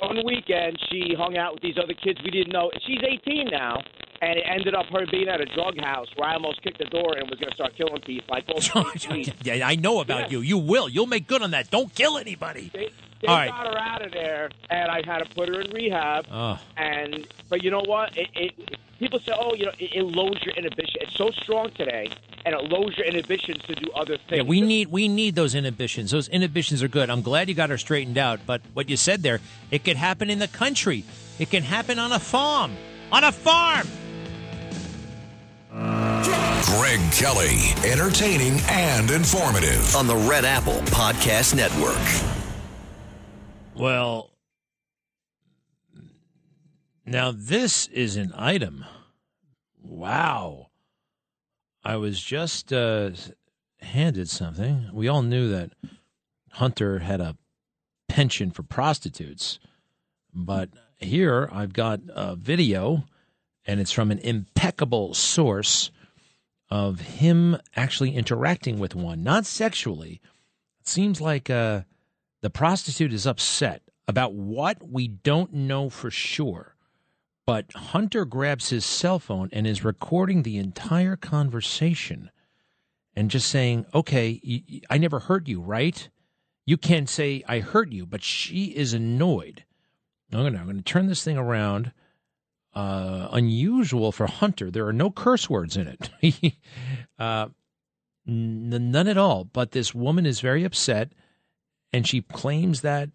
One weekend, she hung out with these other kids we didn't know. She's 18 now, and it ended up her being at a drug house where I almost kicked the door and was going to start killing people. I told her, yeah, I know about you. You will. You'll make good on that. Don't kill anybody. They all right. got her out of there, and I had to put her in rehab. Oh. And but you know what? It, it people say, oh, you know, it, it lowers your inhibition. It's so strong today, and it lowers your inhibitions to do other things. Yeah, we need we need those inhibitions. Those inhibitions are good. I'm glad you got her straightened out. But what you said there, it could happen in the country. It can happen on a farm. On a farm. Greg Kelly, entertaining and informative on the Red Apple Podcast Network. Well, Now, this is an item. Wow. I was just uh, handed something. We all knew that Hunter had a penchant for prostitutes. But here I've got a video, and it's from an impeccable source of him actually interacting with one, not sexually. It seems like uh, the prostitute is upset about what we don't know for sure. But Hunter grabs his cell phone and is recording the entire conversation and just saying, okay, I never hurt you, right? You can't say I hurt you, but she is annoyed. I'm going to, I'm to turn this thing around. Uh, unusual for Hunter. There are no curse words in it. uh, n- none at all. But this woman is very upset, and she claims that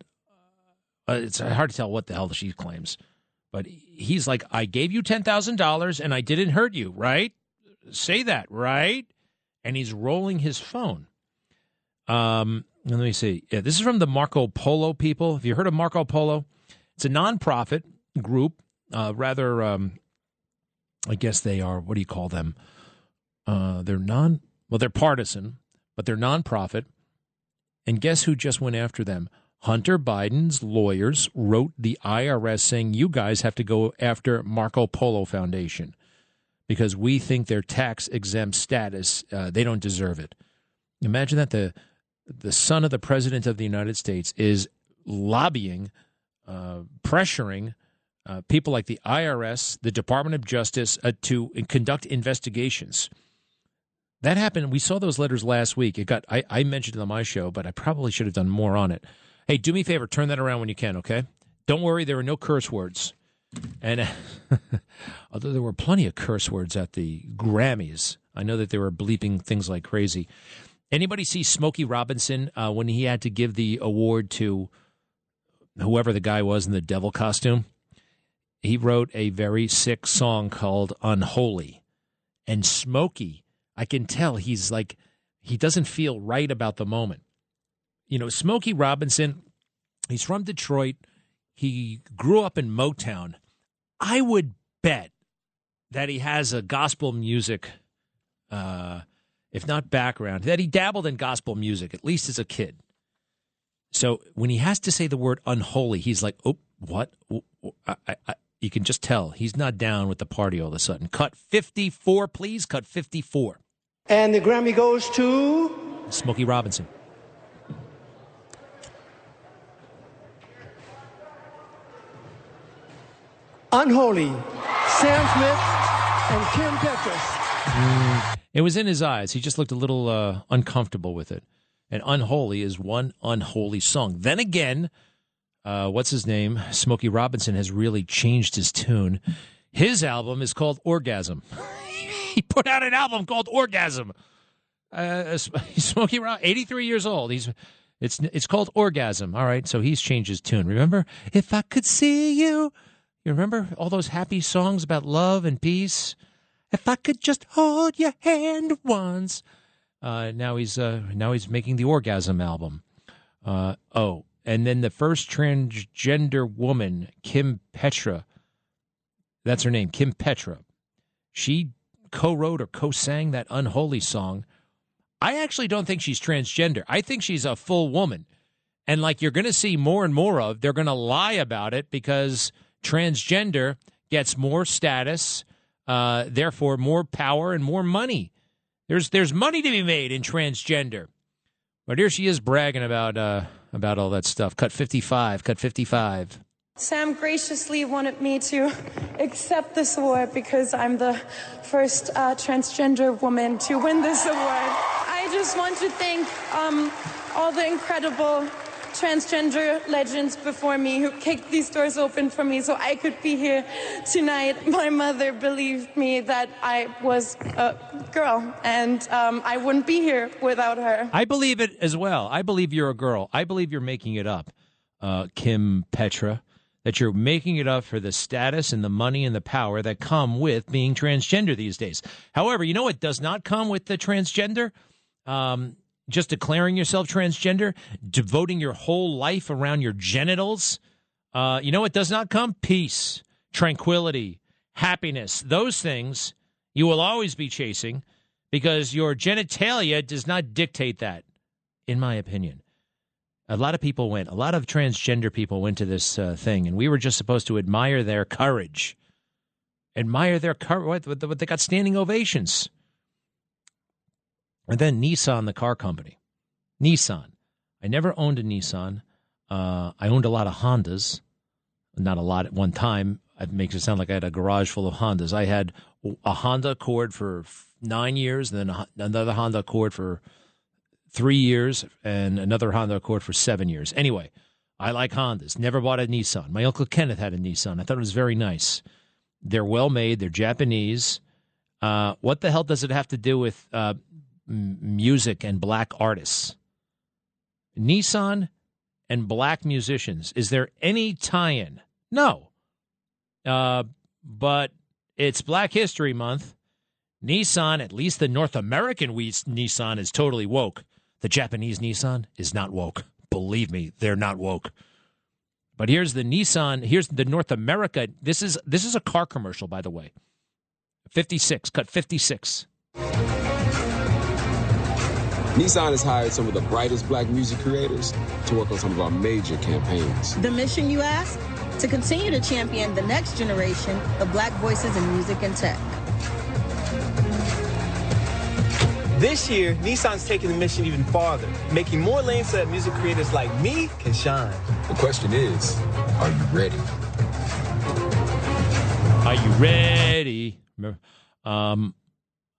uh, it's hard to tell what the hell she claims. But he's like, I gave you $10,000 and I didn't hurt you, right? Say that, right? And he's rolling his phone. Um, let me see. Yeah, this is from the Marco Polo people. Have you heard of Marco Polo? It's a nonprofit group. Uh, rather, um, I guess they are. What do you call them? Uh, they're non. Well, they're partisan, but they're nonprofit. And guess who just went after them? Hunter Biden's lawyers wrote the IRS saying you guys have to go after Marco Polo Foundation because we think their tax exempt status uh, they don't deserve it. Imagine that the the son of the president of the United States is lobbying, uh, pressuring uh, people like the IRS, the Department of Justice uh, to conduct investigations. That happened. We saw those letters last week. It got I, I mentioned it on my show, but I probably should have done more on it. Hey, do me a favor, turn that around when you can, okay? Don't worry, there are no curse words. And although there were plenty of curse words at the Grammys, I know that they were bleeping things like crazy. Anybody see Smokey Robinson uh, when he had to give the award to whoever the guy was in the devil costume? He wrote a very sick song called Unholy. And Smokey, I can tell he's like, he doesn't feel right about the moment you know, Smokey Robinson, he's from Detroit. He grew up in Motown. I would bet that he has a gospel music, uh, if not background, that he dabbled in gospel music, at least as a kid. So when he has to say the word unholy, he's like, oh, what? I, I, I, you can just tell he's not down with the party all of a sudden. Cut 54, please. Cut 54. And the Grammy goes to Smokey Robinson. Unholy, Sam Smith and Kim Petras. It was in his eyes. He just looked a little uh, uncomfortable with it. And Unholy is one unholy song. Then again, uh, what's his name? Smokey Robinson has really changed his tune. His album is called Orgasm. he put out an album called Orgasm. Uh, Smokey Robinson, 83 years old. He's it's it's called Orgasm. All right, so he's changed his tune. Remember, if I could see you you remember all those happy songs about love and peace? If I could just hold your hand once. Uh, now he's uh, now he's making the orgasm album. Uh, oh, and then the first transgender woman, Kim Petra. That's her name, Kim Petra. She co-wrote or co-sang that unholy song. I actually don't think she's transgender. I think she's a full woman. And like you're going to see more and more of, they're going to lie about it because transgender gets more status, uh, therefore more power and more money. There's there's money to be made in transgender. But here she is bragging about uh, about all that stuff. Cut 55, cut 55. Sam graciously wanted me to accept this award because I'm the first uh, transgender woman to win this award. I just want to thank um, all the incredible transgender legends before me who kicked these doors open for me so I could be here tonight. My mother believed me that I was a girl and um, I wouldn't be here without her. I believe it as well. I believe you're a girl. I believe you're making it up, uh, Kim Petra. That you're making it up for the status and the money and the power that come with being transgender these days. However, you know what does not come with the transgender? Um, just declaring yourself transgender, devoting your whole life around your genitals. Uh, you know what does not come? Peace. tranquility, happiness, those things you will always be chasing because your genitalia does not dictate that, in my opinion. A lot of people went, a lot of transgender people went to this uh, thing, and we were just supposed to admire their courage. Admire their courage. What, what, they got standing ovations. And then Nissan, the car company. Nissan. I never owned a Nissan. Uh, I owned a lot of Hondas. Not a lot at one time. It makes it sound like I had a garage full of Hondas. I had a Honda Accord for nine years, and then another Honda Accord for three years, and another Honda Accord for seven years. Anyway, I like Hondas. Never bought a Nissan. My uncle Kenneth had a Nissan. I thought it was very nice. They're well made. They're Japanese. Uh, what the hell does it have to do with uh, music and black artists? Nissan and black musicians. Is there any tie-in? No. Uh, but it's Black History Month. Nissan, at least the North American Nissan, is totally woke. The Japanese Nissan is not woke. Believe me, they're not woke. But here's the Nissan. Here's the North America. This is this is a car commercial, by the way. Fifty six, cut fifty six. Nissan has hired some of the brightest black music creators to work on some of our major campaigns. The mission, you ask? To continue to champion the next generation of black voices in music and tech. This year, Nissan's taking the mission even farther, making more lanes so that music creators like me can shine. The question is, are you ready? Are you ready? Um,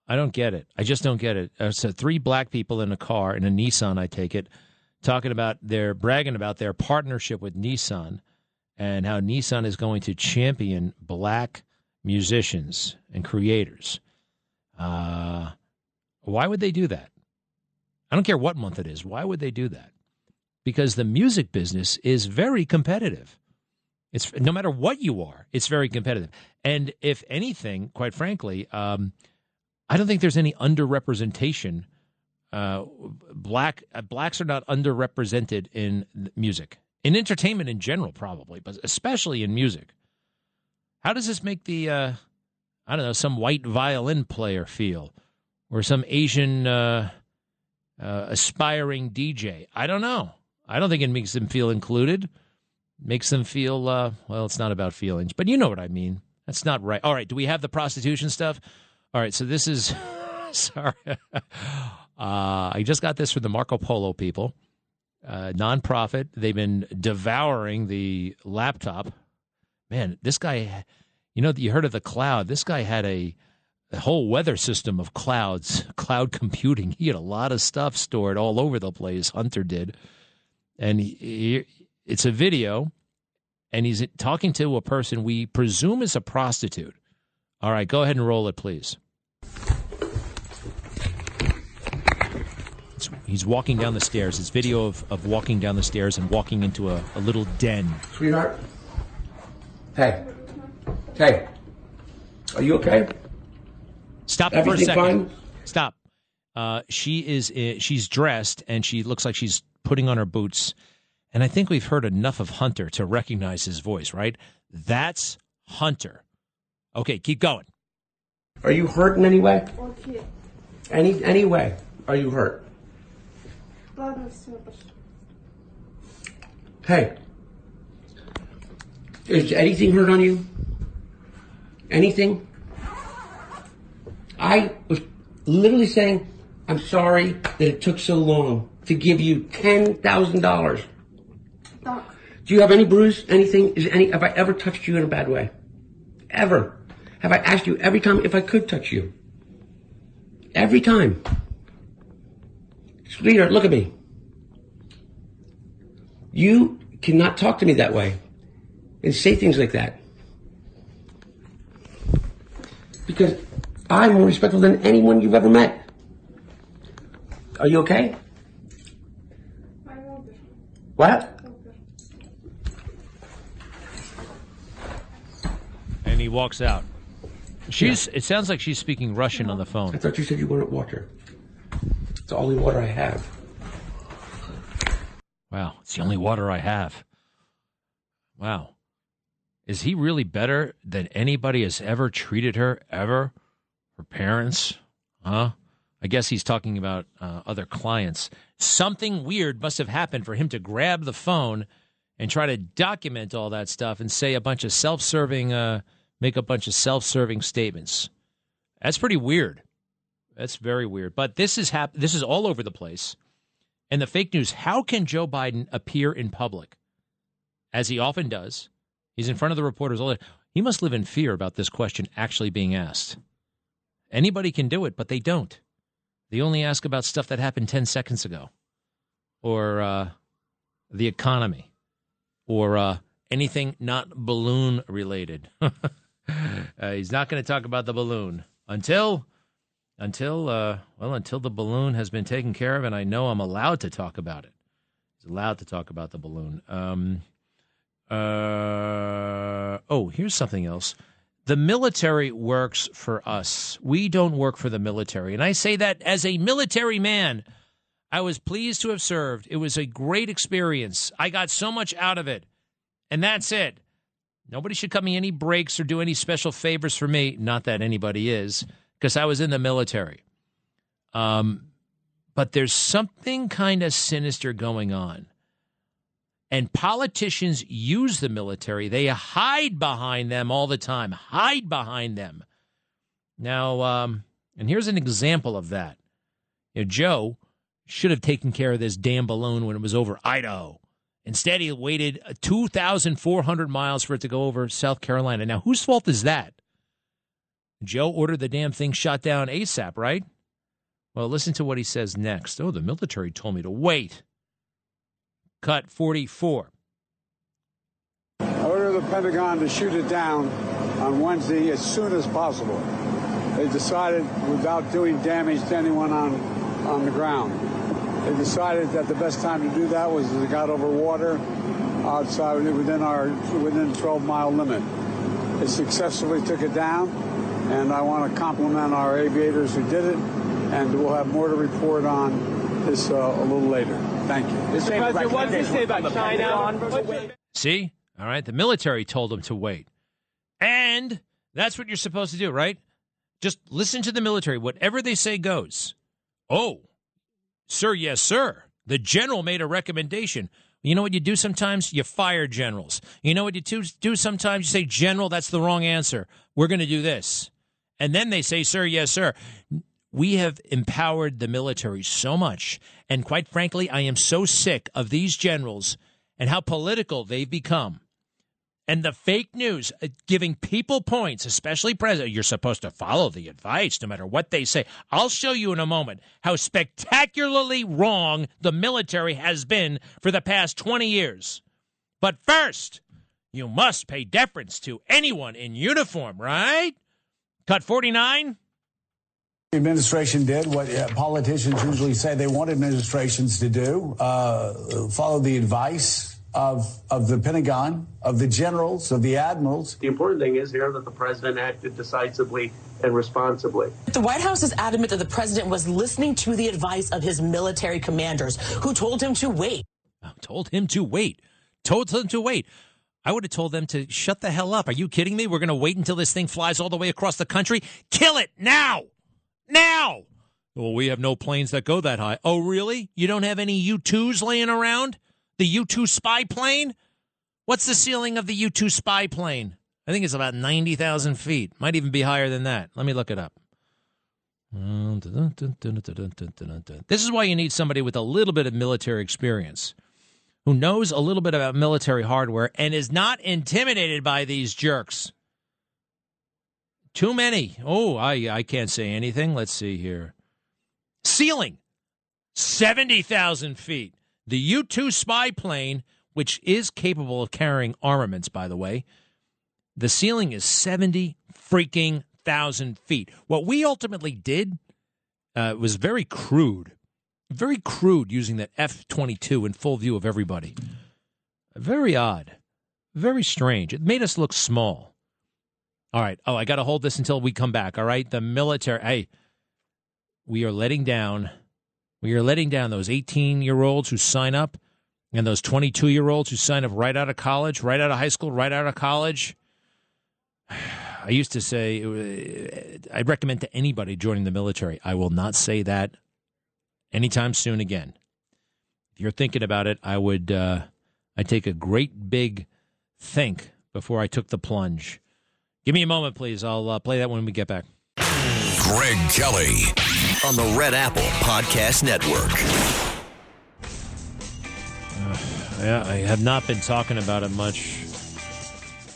I don't get it. I just don't get it. Uh, so three black people in a car in a Nissan, I take it, talking about their bragging about their partnership with Nissan and how Nissan is going to champion black musicians and creators. Uh, why would they do that? I don't care what month it is. Why would they do that? Because the music business is very competitive. It's no matter what you are, it's very competitive. And if anything, quite frankly, um, I don't think there's any underrepresentation. Uh, black uh, blacks are not underrepresented in music, in entertainment in general, probably, but especially in music. How does this make the uh, I don't know some white violin player feel? Or some Asian uh, uh, aspiring DJ. I don't know. I don't think it makes them feel included. Makes them feel uh, well. It's not about feelings, but you know what I mean. That's not right. All right. Do we have the prostitution stuff? All right. So this is sorry. uh, I just got this from the Marco Polo people, uh, nonprofit. They've been devouring the laptop. Man, this guy. You know, you heard of the cloud. This guy had a the whole weather system of clouds, cloud computing. He had a lot of stuff stored all over the place. Hunter did, and he, he, it's a video, and he's talking to a person we presume is a prostitute. All right, go ahead and roll it, please. He's walking down the stairs. It's video of, of walking down the stairs and walking into a, a little den. Sweetheart. Hey. Hey. Are you okay? Stop Everything for a second. fine? Stop. Uh, she is. Uh, she's dressed and she looks like she's putting on her boots. And I think we've heard enough of Hunter to recognize his voice, right? That's Hunter. Okay, keep going. Are you hurt in any way? Any any way? Are you hurt? Hey. Is anything hurt on you? Anything? I was literally saying, I'm sorry that it took so long to give you $10,000. Do you have any bruise? Anything? Is any, have I ever touched you in a bad way? Ever? Have I asked you every time if I could touch you? Every time. Sweetheart, look at me. You cannot talk to me that way and say things like that. Because I'm more respectful than anyone you've ever met. Are you okay? What? And he walks out. She's. It sounds like she's speaking Russian on the phone. I thought you said you wanted water. It's the only water I have. Wow, it's the only water I have. Wow. Is he really better than anybody has ever treated her ever? Her parents, huh? I guess he's talking about uh, other clients. Something weird must have happened for him to grab the phone and try to document all that stuff and say a bunch of self-serving, uh, make a bunch of self-serving statements. That's pretty weird. That's very weird. But this is hap- This is all over the place. And the fake news. How can Joe Biden appear in public, as he often does? He's in front of the reporters all day. He must live in fear about this question actually being asked. Anybody can do it, but they don't. They only ask about stuff that happened 10 seconds ago, or uh, the economy, or uh, anything not balloon related. uh, he's not going to talk about the balloon until until uh, well until the balloon has been taken care of and I know I'm allowed to talk about it. He's allowed to talk about the balloon. Um, uh, oh, here's something else. The military works for us. We don't work for the military. And I say that as a military man. I was pleased to have served. It was a great experience. I got so much out of it. And that's it. Nobody should cut me any breaks or do any special favors for me. Not that anybody is because I was in the military. Um, but there's something kind of sinister going on. And politicians use the military. They hide behind them all the time, hide behind them. Now, um, and here's an example of that. You know, Joe should have taken care of this damn balloon when it was over Idaho. Instead, he waited 2,400 miles for it to go over South Carolina. Now, whose fault is that? Joe ordered the damn thing shot down ASAP, right? Well, listen to what he says next. Oh, the military told me to wait. Cut 44. I ordered the Pentagon to shoot it down on Wednesday as soon as possible. They decided, without doing damage to anyone on, on the ground, they decided that the best time to do that was as it got over water outside within our within 12 mile limit. They successfully took it down and I want to compliment our aviators who did it, and we'll have more to report on this uh, a little later. Thank you. Mr. President, what did you say about China? See? All right. The military told him to wait. And that's what you're supposed to do, right? Just listen to the military. Whatever they say goes. Oh, sir, yes, sir. The general made a recommendation. You know what you do sometimes? You fire generals. You know what you do sometimes? You say, General, that's the wrong answer. We're going to do this. And then they say, sir, yes, sir. We have empowered the military so much. And quite frankly, I am so sick of these generals and how political they've become. And the fake news uh, giving people points, especially president, you're supposed to follow the advice no matter what they say. I'll show you in a moment how spectacularly wrong the military has been for the past 20 years. But first, you must pay deference to anyone in uniform, right? Cut 49. The administration did what uh, politicians usually say they want administrations to do uh, follow the advice of, of the Pentagon, of the generals, of the admirals. The important thing is here that the president acted decisively and responsibly. The White House is adamant that the president was listening to the advice of his military commanders who told him to wait. Told him to wait. Told him to wait. I would have told them to shut the hell up. Are you kidding me? We're going to wait until this thing flies all the way across the country? Kill it now! Now! Well, we have no planes that go that high. Oh, really? You don't have any U 2s laying around? The U 2 spy plane? What's the ceiling of the U 2 spy plane? I think it's about 90,000 feet. Might even be higher than that. Let me look it up. This is why you need somebody with a little bit of military experience who knows a little bit about military hardware and is not intimidated by these jerks. Too many. Oh, I, I can't say anything. Let's see here. Ceiling 70,000 feet. The U 2 spy plane, which is capable of carrying armaments, by the way, the ceiling is 70 freaking thousand feet. What we ultimately did uh, was very crude very crude using that F 22 in full view of everybody. Very odd. Very strange. It made us look small. All right. Oh, I got to hold this until we come back. All right. The military. Hey, we are letting down. We are letting down those 18 year olds who sign up and those 22 year olds who sign up right out of college, right out of high school, right out of college. I used to say uh, I'd recommend to anybody joining the military. I will not say that anytime soon again. If you're thinking about it, I would uh, I'd take a great big think before I took the plunge. Give me a moment, please. I'll uh, play that when we get back. Greg Kelly on the Red Apple Podcast Network. Uh, yeah, I have not been talking about it much.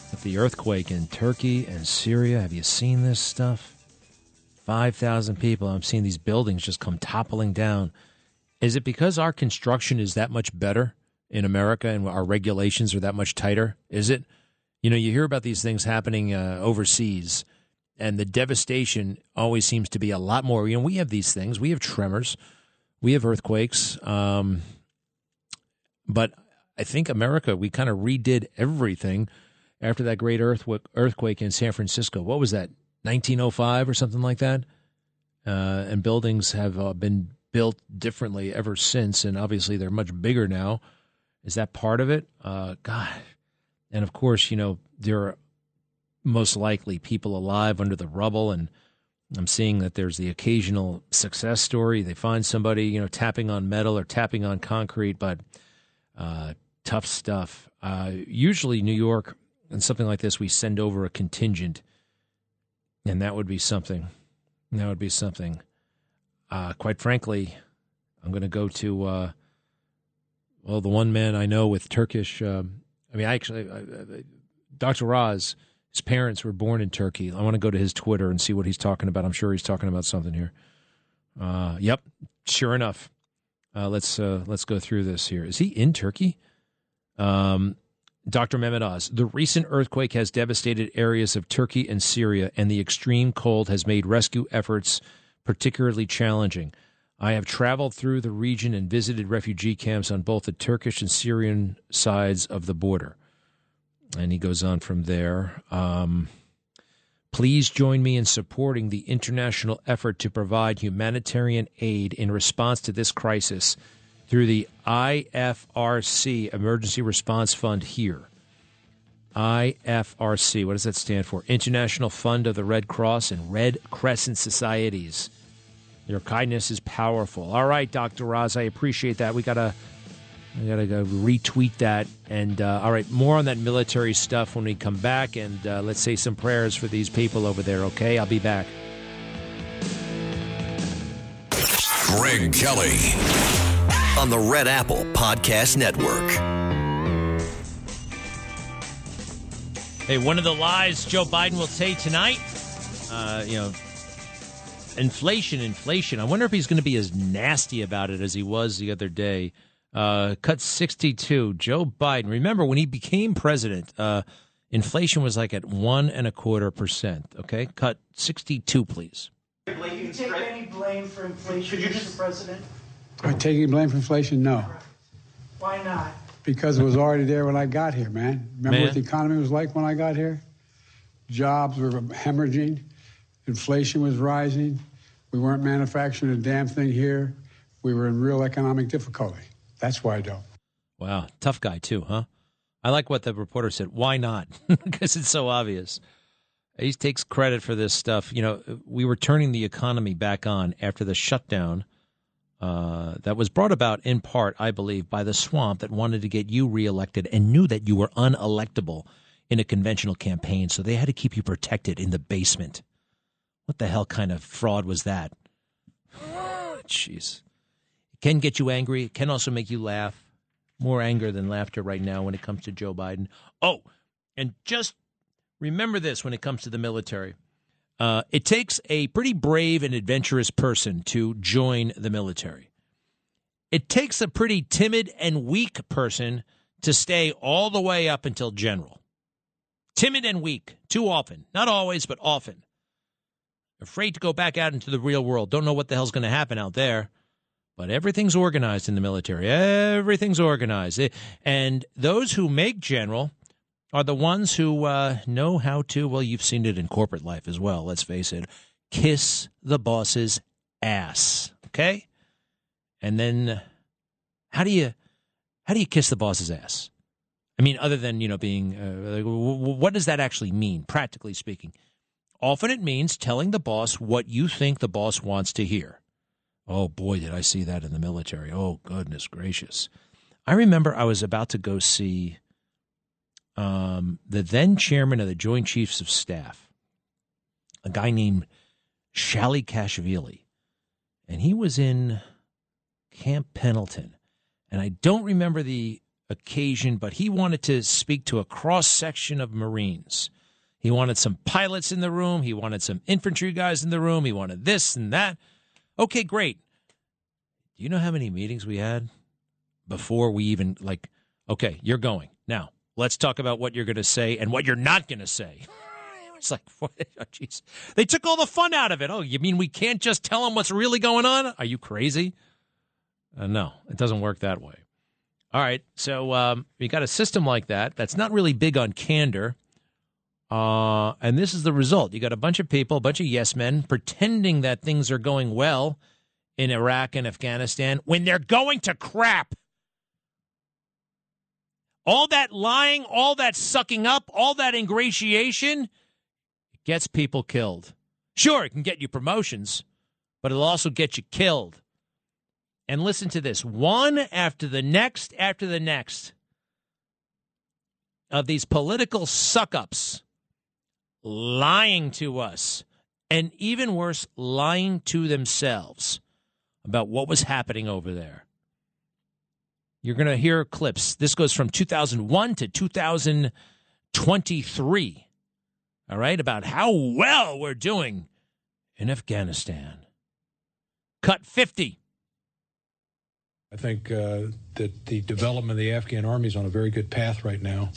But the earthquake in Turkey and Syria, have you seen this stuff? 5,000 people. I'm seeing these buildings just come toppling down. Is it because our construction is that much better in America and our regulations are that much tighter? Is it? You know, you hear about these things happening uh, overseas, and the devastation always seems to be a lot more. You know, we have these things, we have tremors, we have earthquakes, um, but I think America, we kind of redid everything after that great earthquake in San Francisco. What was that, 1905 or something like that? Uh, and buildings have uh, been built differently ever since, and obviously they're much bigger now. Is that part of it? Uh, God, and of course, you know, there are most likely people alive under the rubble. And I'm seeing that there's the occasional success story. They find somebody, you know, tapping on metal or tapping on concrete, but uh, tough stuff. Uh, usually, New York and something like this, we send over a contingent, and that would be something. That would be something. Uh, quite frankly, I'm going to go to, uh, well, the one man I know with Turkish um, I mean, I actually, I, I, Dr. Oz, his parents were born in Turkey. I want to go to his Twitter and see what he's talking about. I'm sure he's talking about something here. Uh, yep, sure enough. Uh, let's uh, let's go through this here. Is he in Turkey? Um, Dr. Mehmet Oz. The recent earthquake has devastated areas of Turkey and Syria, and the extreme cold has made rescue efforts particularly challenging. I have traveled through the region and visited refugee camps on both the Turkish and Syrian sides of the border. And he goes on from there. Um, please join me in supporting the international effort to provide humanitarian aid in response to this crisis through the IFRC Emergency Response Fund here. IFRC, what does that stand for? International Fund of the Red Cross and Red Crescent Societies. Your kindness is powerful. All right, Dr. Oz, I appreciate that. We gotta, we gotta go retweet that. And uh, all right, more on that military stuff when we come back, and uh, let's say some prayers for these people over there. Okay, I'll be back. Greg Kelly on the Red Apple Podcast Network. Hey, one of the lies Joe Biden will say tonight, uh, you know, inflation, inflation. I wonder if he's going to be as nasty about it as he was the other day. Uh, cut 62. Joe Biden. Remember when he became president, uh, inflation was like at one and a quarter percent. Okay, cut 62, please. Do you take any blame for inflation, Mr. President? Am I taking blame for inflation? No. Why not? Because it was already there when I got here, man. Remember Man. what the economy was like when I got here? Jobs were hemorrhaging. Inflation was rising. We weren't manufacturing a damn thing here. We were in real economic difficulty. That's why I don't. Wow, tough guy too, huh? I like what the reporter said. Why not? Because it's so obvious. He takes credit for this stuff. You know, we were turning the economy back on after the shutdown uh, that was brought about in part, I believe, by the swamp that wanted to get you reelected and knew that you were unelectable in a conventional campaign, so they had to keep you protected in the basement. What the hell kind of fraud was that? Jeez. It can get you angry. It can also make you laugh. More anger than laughter right now when it comes to Joe Biden. Oh, and just remember this when it comes to the military. Uh, it takes a pretty brave and adventurous person to join the military. It takes a pretty timid and weak person to stay all the way up until general. Timid and weak, too often. Not always, but often. Afraid to go back out into the real world. Don't know what the hell's going to happen out there. But everything's organized in the military. Everything's organized. And those who make general are the ones who uh, know how to, well, you've seen it in corporate life as well, let's face it, kiss the boss's ass. Okay? And then how do you how do you kiss the boss's ass? I mean, other than you know being, uh, what does that actually mean, practically speaking? Often it means telling the boss what you think the boss wants to hear. Oh boy, did I see that in the military! Oh goodness gracious! I remember I was about to go see um, the then chairman of the Joint Chiefs of Staff, a guy named Shalikashvili, and he was in Camp Pendleton, and I don't remember the occasion, but he wanted to speak to a cross section of Marines. He wanted some pilots in the room. He wanted some infantry guys in the room. He wanted this and that. Okay, great. Do you know how many meetings we had before we even, like, okay, you're going. Now, let's talk about what you're going to say and what you're not going to say. it's like? Oh, jeez. They took all the fun out of it. Oh, you mean we can't just tell them what's really going on? Are you crazy? Uh, no, it doesn't work that way. All right, so um, you got a system like that that's not really big on candor. Uh, and this is the result. You got a bunch of people, a bunch of yes men, pretending that things are going well in Iraq and Afghanistan when they're going to crap. All that lying, all that sucking up, all that ingratiation gets people killed. Sure, it can get you promotions, but it'll also get you killed. And listen to this one after the next, after the next of these political suck ups lying to us, and even worse, lying to themselves about what was happening over there. You're going to hear clips. This goes from 2001 to 2023. All right, about how well we're doing in Afghanistan. Cut 50. I think uh, that the development of the Afghan army is on a very good path right now.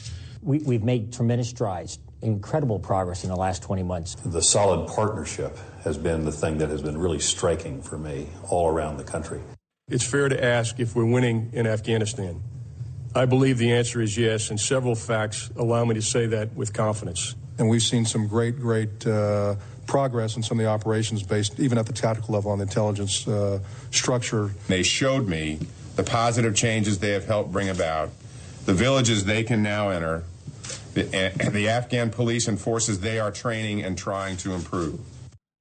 We, we've made tremendous strides, incredible progress in the last 20 months. The solid partnership has been the thing that has been really striking for me all around the country. It's fair to ask if we're winning in Afghanistan. I believe the answer is yes, and several facts allow me to say that with confidence. And we've seen some great, great uh, progress in some of the operations based, even at the tactical level, on the intelligence uh, structure. They showed me the positive changes they have helped bring about, the villages they can now enter, the, the Afghan police and forces they are training and trying to improve.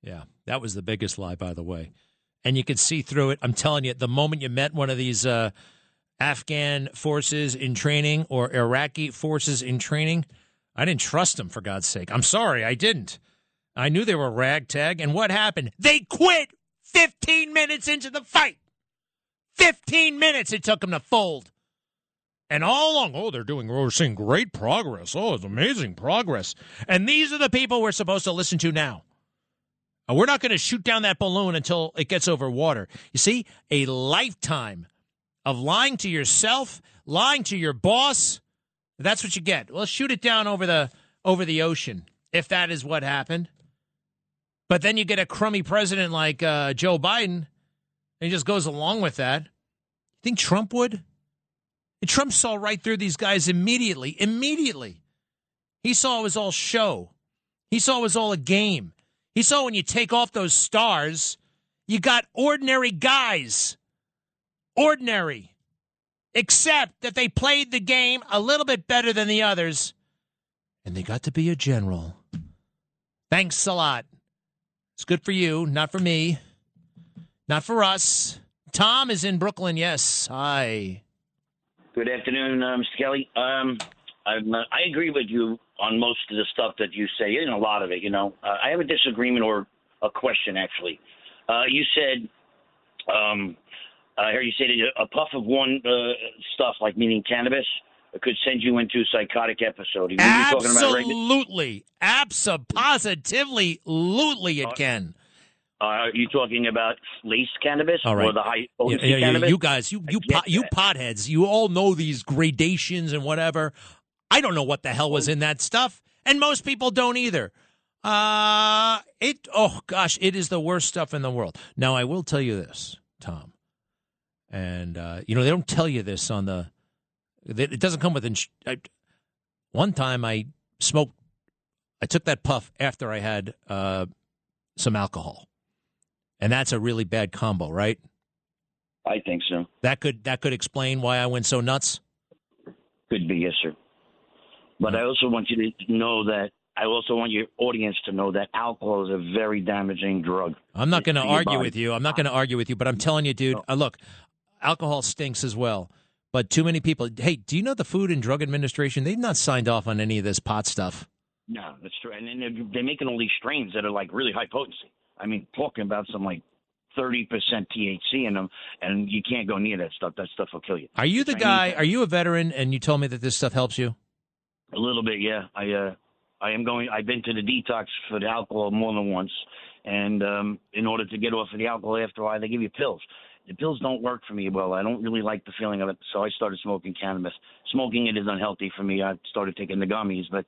Yeah, that was the biggest lie, by the way. And you could see through it. I'm telling you, the moment you met one of these uh, Afghan forces in training or Iraqi forces in training, I didn't trust them, for God's sake. I'm sorry, I didn't. I knew they were ragtag. And what happened? They quit 15 minutes into the fight. 15 minutes it took them to fold. And all along, oh, they're doing, we're seeing great progress. Oh, it's amazing progress. And these are the people we're supposed to listen to now. Uh, We're not going to shoot down that balloon until it gets over water. You see, a lifetime of lying to yourself, lying to your boss. That's what you get. Well, shoot it down over the over the ocean if that is what happened. But then you get a crummy president like uh, Joe Biden, and he just goes along with that. You think Trump would? Trump saw right through these guys immediately. Immediately, he saw it was all show. He saw it was all a game. He saw when you take off those stars, you got ordinary guys. Ordinary. Except that they played the game a little bit better than the others, and they got to be a general. Thanks a lot. It's good for you, not for me, not for us. Tom is in Brooklyn. Yes. Hi. Good afternoon, uh, Mr. Kelly. Um, I'm, uh, I agree with you on most of the stuff that you say, and a lot of it. You know, uh, I have a disagreement or a question actually. Uh, you said, um, I heard you say that a puff of one uh, stuff, like meaning cannabis, could send you into a psychotic episode. Talking about Absolutely. Absolutely. Absolutely, it can. Uh, are you talking about laced cannabis All right. or the high potency yeah, yeah, cannabis? You guys, you you pot, you potheads, you all know these gradations and whatever. I don't know what the hell was in that stuff, and most people don't either. Uh it. Oh gosh, it is the worst stuff in the world. Now I will tell you this, Tom, and uh, you know they don't tell you this on the. It doesn't come with. Ins- I, one time I smoked. I took that puff after I had uh, some alcohol, and that's a really bad combo, right? I think so. That could that could explain why I went so nuts. Could be, yes, sir. But I also want you to know that I also want your audience to know that alcohol is a very damaging drug. I'm not going to argue with you. I'm not going to argue with you, but I'm telling you, dude. Uh, look, alcohol stinks as well. But too many people. Hey, do you know the Food and Drug Administration? They've not signed off on any of this pot stuff. No, that's true. And then they're, they're making all these strains that are like really high potency. I mean, talking about some like 30% THC in them, and you can't go near that stuff. That stuff will kill you. Are you the Chinese- guy? Are you a veteran? And you told me that this stuff helps you. A little bit, yeah. I uh, I am going. I've been to the detox for the alcohol more than once, and um, in order to get off of the alcohol after a while, they give you pills. The pills don't work for me well. I don't really like the feeling of it, so I started smoking cannabis. Smoking it is unhealthy for me. I started taking the gummies, but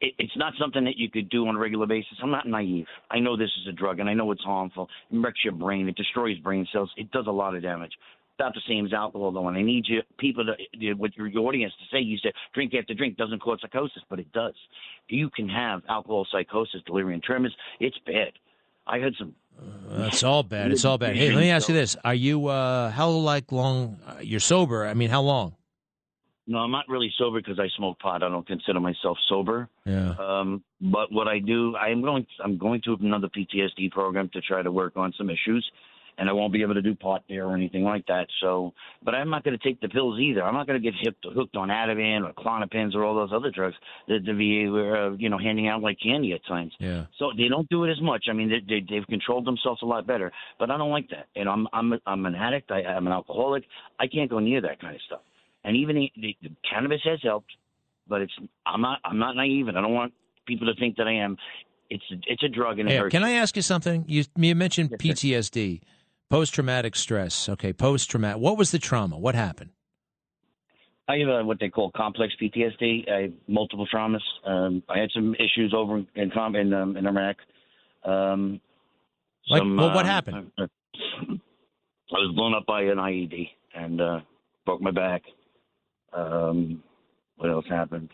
it, it's not something that you could do on a regular basis. I'm not naive. I know this is a drug, and I know it's harmful. It wrecks your brain. It destroys brain cells. It does a lot of damage. About the same as alcohol, though, and I need you people to, what your, audience to say. You said drink after drink doesn't cause psychosis, but it does. You can have alcohol psychosis, delirium tremors. It's bad. I had some That's all bad. It's all bad. Hey, let me ask you this: Are you uh, how like long uh, you're sober? I mean, how long? No, I'm not really sober because I smoke pot. I don't consider myself sober. Yeah. Um, but what I do, I am going. I'm going to another PTSD program to try to work on some issues, and I won't be able to do pot there or anything like that. So, but I'm not going to take the pills either. I'm not going to get hooked, hooked on Ativan or Klonopins or all those other drugs that the VA were, uh, you know, handing out like candy at times. Yeah. So they don't do it as much. I mean, they, they, they've controlled themselves a lot better. But I don't like that. And I'm I'm I'm an addict. I, I'm an alcoholic. I can't go near that kind of stuff. And even the, the, the cannabis has helped, but it's I'm not I'm not naive, and I don't want people to think that I am. It's it's a drug and hurts. can I ask you something? You you mentioned PTSD, post traumatic stress. Okay, post traumatic. What was the trauma? What happened? I have uh what they call complex PTSD. I multiple traumas. Um, I had some issues over in in, um, in Iraq. Um, Like, some, well, what um, happened? I was blown up by an IED and uh, broke my back. Um, what else happened?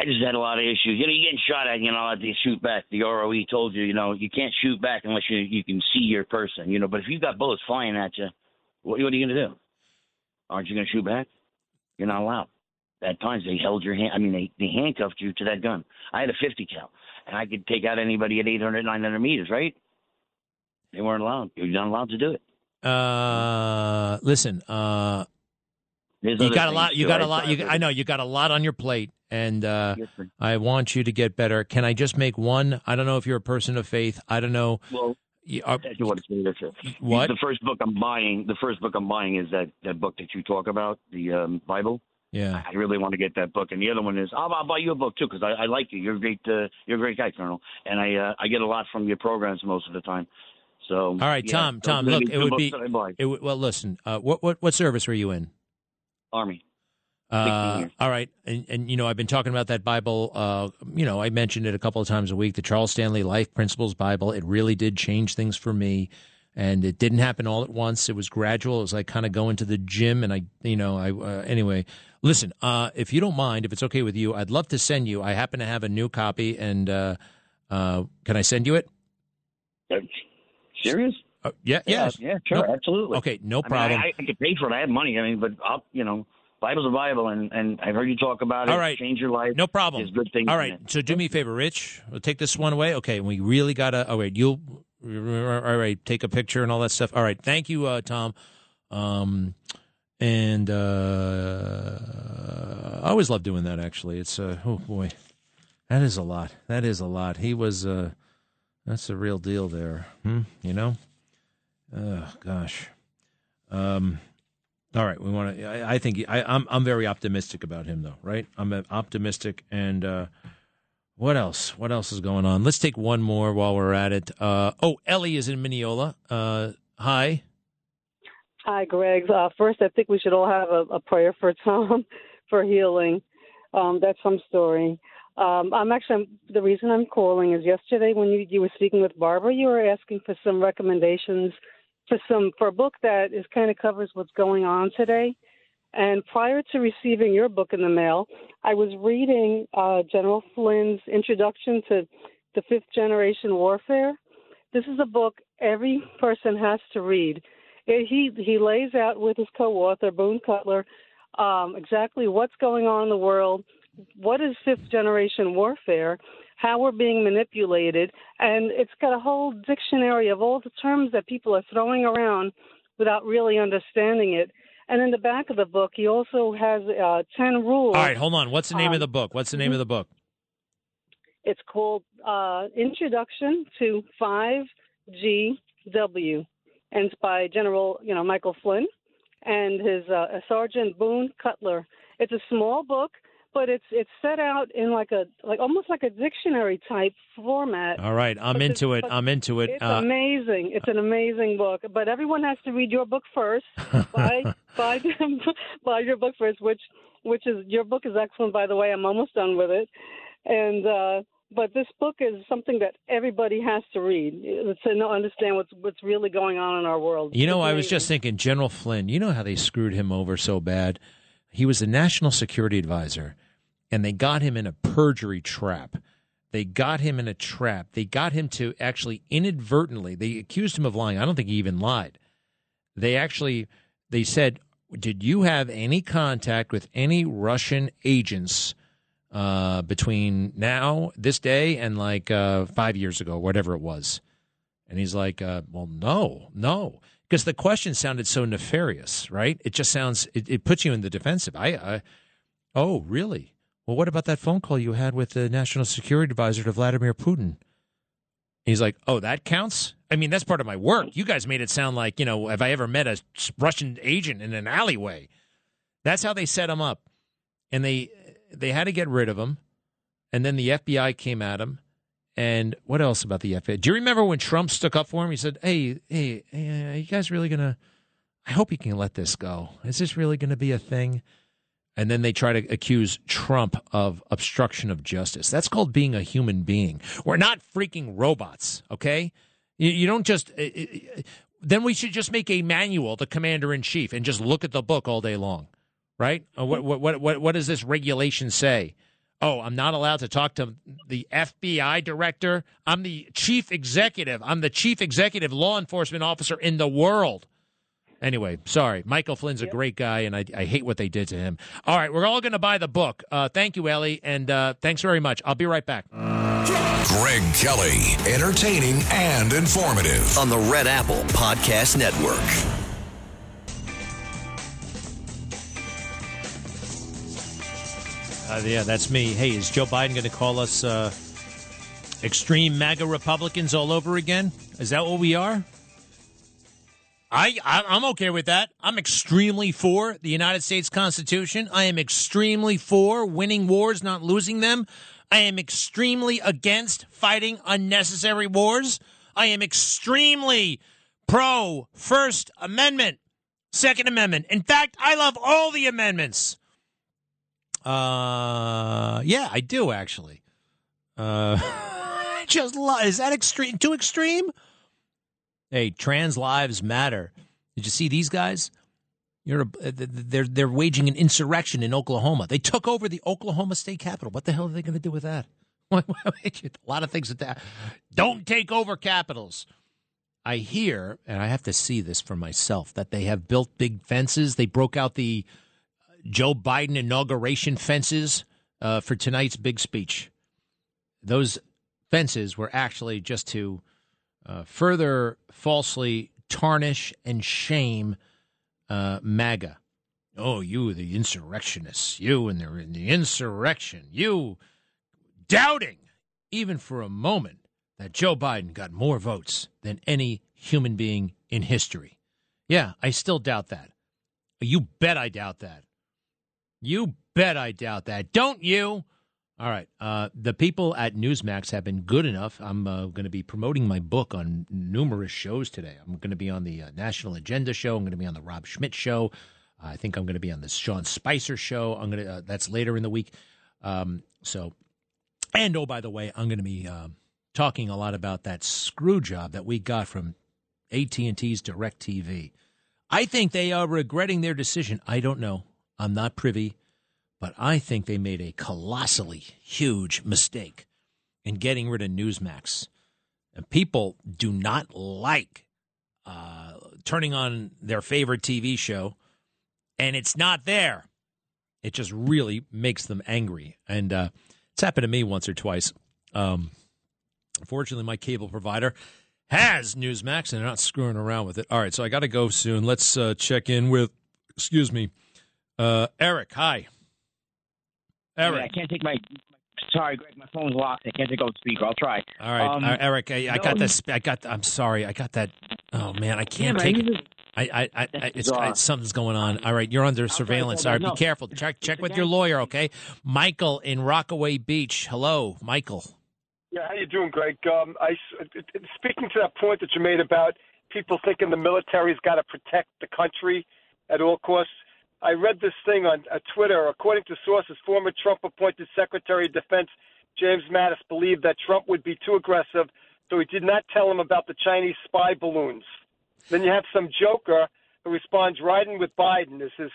I just had a lot of issues. You know, you're getting shot at, you know, I'd you shoot back. The ROE told you, you know, you can't shoot back unless you you can see your person, you know. But if you've got bullets flying at you, what, what are you going to do? Aren't you going to shoot back? You're not allowed. At times they held your hand. I mean, they, they handcuffed you to that gun. I had a 50 cal, and I could take out anybody at 800, 900 meters, right? They weren't allowed. You're not allowed to do it. Uh, listen. Uh, There's you got a lot. You got a lot. You, I know you got a lot on your plate, and uh, Yes. I want you to get better. Can I just make one? I don't know if you're a person of faith. I don't know. Well, You are- you what, it's that's it. What? The first book I'm buying, the first book I'm buying is that that book that you talk about, the um, Bible. Yeah. I really want to get that book, and the other one is I'll, I'll buy you a book too because I, I like you. You're a great, uh, you're a great guy, Colonel, and I uh, I get a lot from your programs most of the time. So All right, yeah, Tom. Tom, look, it would be. It would, well, listen. Uh, what what what service were you in? Army. Uh, all right, and and you know I've been talking about that Bible. Uh, you know I mentioned it a couple of times a week. The Charles Stanley Life Principles Bible. It really did change things for me, and it didn't happen all at once. It was gradual. It was like kind of going to the gym, and I, you know, I uh, anyway. Listen, uh, if you don't mind, if it's okay with you, I'd love to send you. I happen to have a new copy, and uh, uh, can I send you it? Serious? Uh, yeah, Yeah, yes. yeah, sure, No- absolutely. Okay, no I mean, problem. I, I could pay for it. I have money. I mean, but I'll, you know, Bible's a Bible, and and I've heard you talk about it. All right. change your life. No problem. There's good things. All it. So do me a favor, Rich. We'll take this one away. Okay. We really gotta. Oh wait, you'll. All right. Take a picture and all that stuff. All right. Thank you, uh, Tom. Um, and uh, I always love doing that. Actually, it's uh, oh boy, that is a lot. That is a lot. He was. Uh, that's a real deal there. Hmm? You know. Oh gosh. Um. All right, we want to. I, I think I, I'm. I'm very optimistic about him, though. Right? I'm optimistic. And uh, what else? What else is going on? Let's take one more while we're at it. Uh, oh, Ellie is in Mineola. Uh, hi. Hi, Greg. Uh, first, I think we should all have a, a prayer for Tom for healing. Um, that's some story. Um, I'm actually the reason I'm calling is yesterday when you you were speaking with Barbara, you were asking for some recommendations for some for a book that is kind of covers what's going on today. And prior to receiving your book in the mail, I was reading uh, General Flynn's introduction to the fifth generation warfare. This is a book every person has to read. It, he he lays out with his co-author Boone Cutler um, exactly what's going on in the world, what is fifth generation warfare, how we're being manipulated, and it's got a whole dictionary of all the terms that people are throwing around without really understanding it. And in the back of the book, he also has uh, 10 rules. All right, hold on. What's the name Um, of the book? What's the name of the book? It's called uh, Introduction to 5GW, and it's by General, you know, Michael Flynn and his uh, Sergeant Boone Cutler. It's a small book, but it's it's set out in like a like almost like a dictionary type format. All right, I'm into it. I'm into it. It's Uh, amazing. It's an amazing book, but everyone has to read your book first. buy buy buy your book first, which which is your book is excellent by the way. I'm almost done with it, and uh, but this book is something that everybody has to read to understand what's what's really going on in our world. You know, I was just thinking, General Flynn. You know how they screwed him over so bad. He was the national security advisor, and they got him in a perjury trap. They got him in a trap. They got him to actually inadvertently. They accused him of lying. I don't think he even lied. They actually they said, "Did you have any contact with any Russian agents uh, between now, this day, and like uh, five years ago, whatever it was?" And he's like, uh, "Well, no, no." Because the question sounded so nefarious, right? It just sounds it, it puts you in the defensive. I, I, oh, really? Well, what about that phone call you had with the national security advisor to Vladimir Putin? He's like, oh, that counts. I mean, that's part of my work. You guys made it sound like you know, have I ever met a Russian agent in an alleyway? That's how they set him up, and they they had to get rid of him, and then the FBI came at him. And what else about the FBI? Do you remember when Trump stuck up for him? He said, "Hey, hey, hey are you guys really gonna? I hope you can let this go. Is this really to be a thing?" And then they try to accuse Trump of obstruction of justice. That's called being a human being. We're not freaking robots, okay? You, you don't just. uh, uh, then we should just make a manual, the commander in chief, and just look at the book all day long, right? Uh, what, what, what, what, what does this regulation say? Oh, I'm not allowed to talk to the FBI director. I'm the chief executive. I'm the chief executive law enforcement officer in the world. Anyway, sorry. Michael Flynn's a great guy, and I, I hate what they did to him. All right, we're all going to buy the book. Uh, thank you, Ellie, and uh, thanks very much. I'll be right back. Greg Kelly, entertaining and informative on the Red Apple Podcast Network. Uh, yeah, that's me. Hey, is Joe Biden going to call us uh, extreme MAGA Republicans all over again? Is that what we are? I, I I'm okay with that. I'm extremely for the United States Constitution. I am extremely for winning wars, not losing them. I am extremely against fighting unnecessary wars. I am extremely pro First Amendment, Second Amendment. In fact, I love all the amendments. Uh, yeah, I do actually. Uh, just. Is that extreme? Too extreme? Hey, trans lives matter. Did you see these guys? You're a, they're they're waging an insurrection in Oklahoma. They took over the Oklahoma State Capitol. What the hell are they going to do with that? a lot of things that. Don't take over capitals. I hear, and I have to see this for myself, that they have built big fences. They broke out the Joe Biden inauguration fences uh, for tonight's big speech. Those fences were actually just to uh, further falsely tarnish and shame uh, MAGA. Oh, you, the insurrectionists, you and the, the insurrection, you doubting even for a moment that Joe Biden got more votes than any human being in history. Yeah, I still doubt that. You bet I doubt that. You bet I doubt that. Don't you? All right. Uh, the people at Newsmax have been good enough. I'm uh, going to be promoting my book on numerous shows today. I'm going to be on the uh, National Agenda show. I'm going to be on the Rob Schmitt show. I think I'm going to be on the Sean Spicer show. I'm going to. Uh, that's later in the week. Um, so, and oh, by the way, I'm going to be uh, talking a lot about that screw job that we got from AT&T's DirecTV. I think they are regretting their decision. I don't know. I'm not privy, but I think they made a colossally huge mistake in getting rid of Newsmax. And people do not like uh, turning on their favorite TV show, and it's not there. it just really makes them angry. And uh, it's happened to me once or twice. Um, unfortunately, my cable provider has Newsmax, and they're not screwing around with it. All right, so I got to go soon. Let's uh, check in with, excuse me, uh, Eric. Hi. Eric. Yeah, I can't take my. Sorry, Greg. My phone's locked. I can't take out speaker. I'll try. All right, Um, uh, Eric. I, I no, got this. I got. I'm sorry. I got that. Oh man, I can't man, take you it. just- I, I, I, I it's, bizarre. it's something's going on. All right, you're under surveillance. All right, no. be careful. Check check with your lawyer, okay? Michael in Rockaway Beach. Hello, Michael. Yeah, how you doing, Greg? Um, I, speaking to that point that you made about people thinking the military's got to protect the country at all costs. I read this thing on uh, Twitter. According to sources, former Trump-appointed Secretary of Defense James Mattis believed that Trump would be too aggressive, so he did not tell him about the Chinese spy balloons. Then you have some joker who responds, "Riding with Biden" is his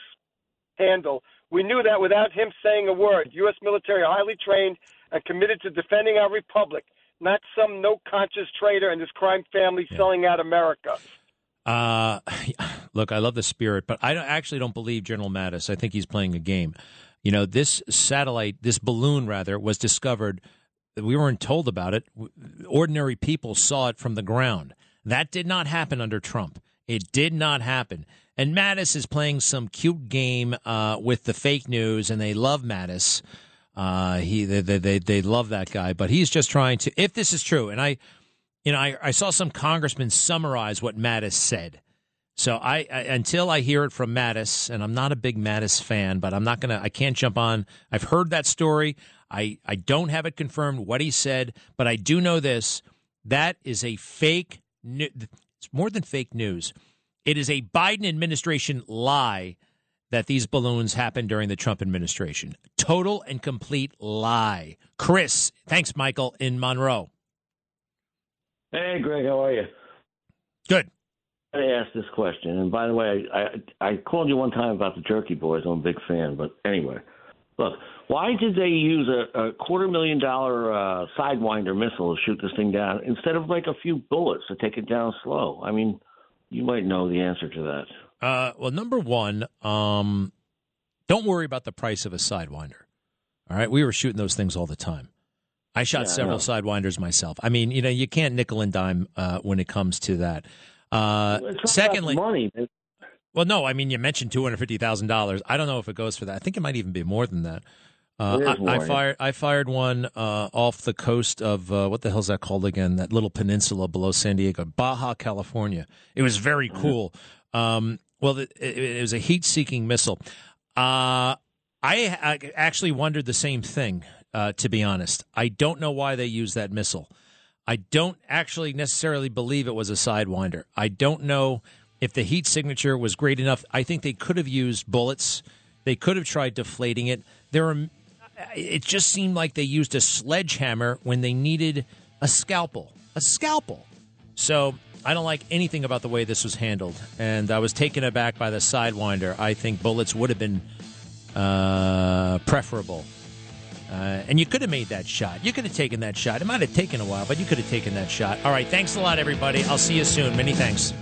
handle. We knew that without him saying a word. U.S. military are highly trained and committed to defending our republic, not some no-conscious traitor and his crime family selling out America. Uh, look, I love the spirit, but I actually don't believe General Mattis. I think he's playing a game. You know, this satellite, this balloon rather, was discovered. We weren't told about it. Ordinary people saw it from the ground. That did not happen under Trump. It did not happen. And Mattis is playing some cute game uh, with the fake news, and they love Mattis. Uh, he they they they love that guy, but he's just trying to. If this is true, and I, you know, I, I saw some congressman summarize what Mattis said. So I, I until I hear it from Mattis, and I'm not a big Mattis fan, but I'm not gonna. I can't jump on. I've heard that story. I I don't have it confirmed what he said, but I do know this. That is a fake. new- It's more than fake news. It is a Biden administration lie that these balloons happened during the Trump administration. Total and complete lie. Chris, thanks, Michael, in Monroe. Hey, Greg, how are you? Good. I asked this question, and by the way, I I called you one time about the Jerky Boys. I'm a big fan, but anyway, look, why did they use a, a quarter million dollar uh, sidewinder missile to shoot this thing down instead of like a few bullets to take it down slow? I mean, you might know the answer to that. Uh, well, number one, um, don't worry about the price of a sidewinder. All right, we were shooting those things all the time. I shot Yeah, several sidewinders myself. I mean, you know, you can't nickel and dime uh, when it comes to that. Uh, secondly, money. well, no, I mean, you mentioned two hundred fifty thousand dollars. I don't know if it goes for that. I think it might even be more than that. Uh, I, I fired. I fired one uh, off the coast of uh, what the hell's that called again? That little peninsula below San Diego, Baja California. It was very cool. Um, well, it, it, it was a heat-seeking missile. Uh, I, I actually wondered the same thing. Uh, to be honest, I don't know why they used that missile. I don't actually necessarily believe it was a sidewinder. I don't know if the heat signature was great enough. I think they could have used bullets. They could have tried deflating it. There are. It just seemed like they used a sledgehammer when they needed a scalpel. A scalpel. So I don't like anything about the way this was handled, and I was taken aback by the sidewinder. I think bullets would have been uh, preferable. Uh, and you could have made that shot. You could have taken that shot. It might have taken a while, but you could have taken that shot. All right. Thanks a lot, everybody. I'll see you soon. Many thanks.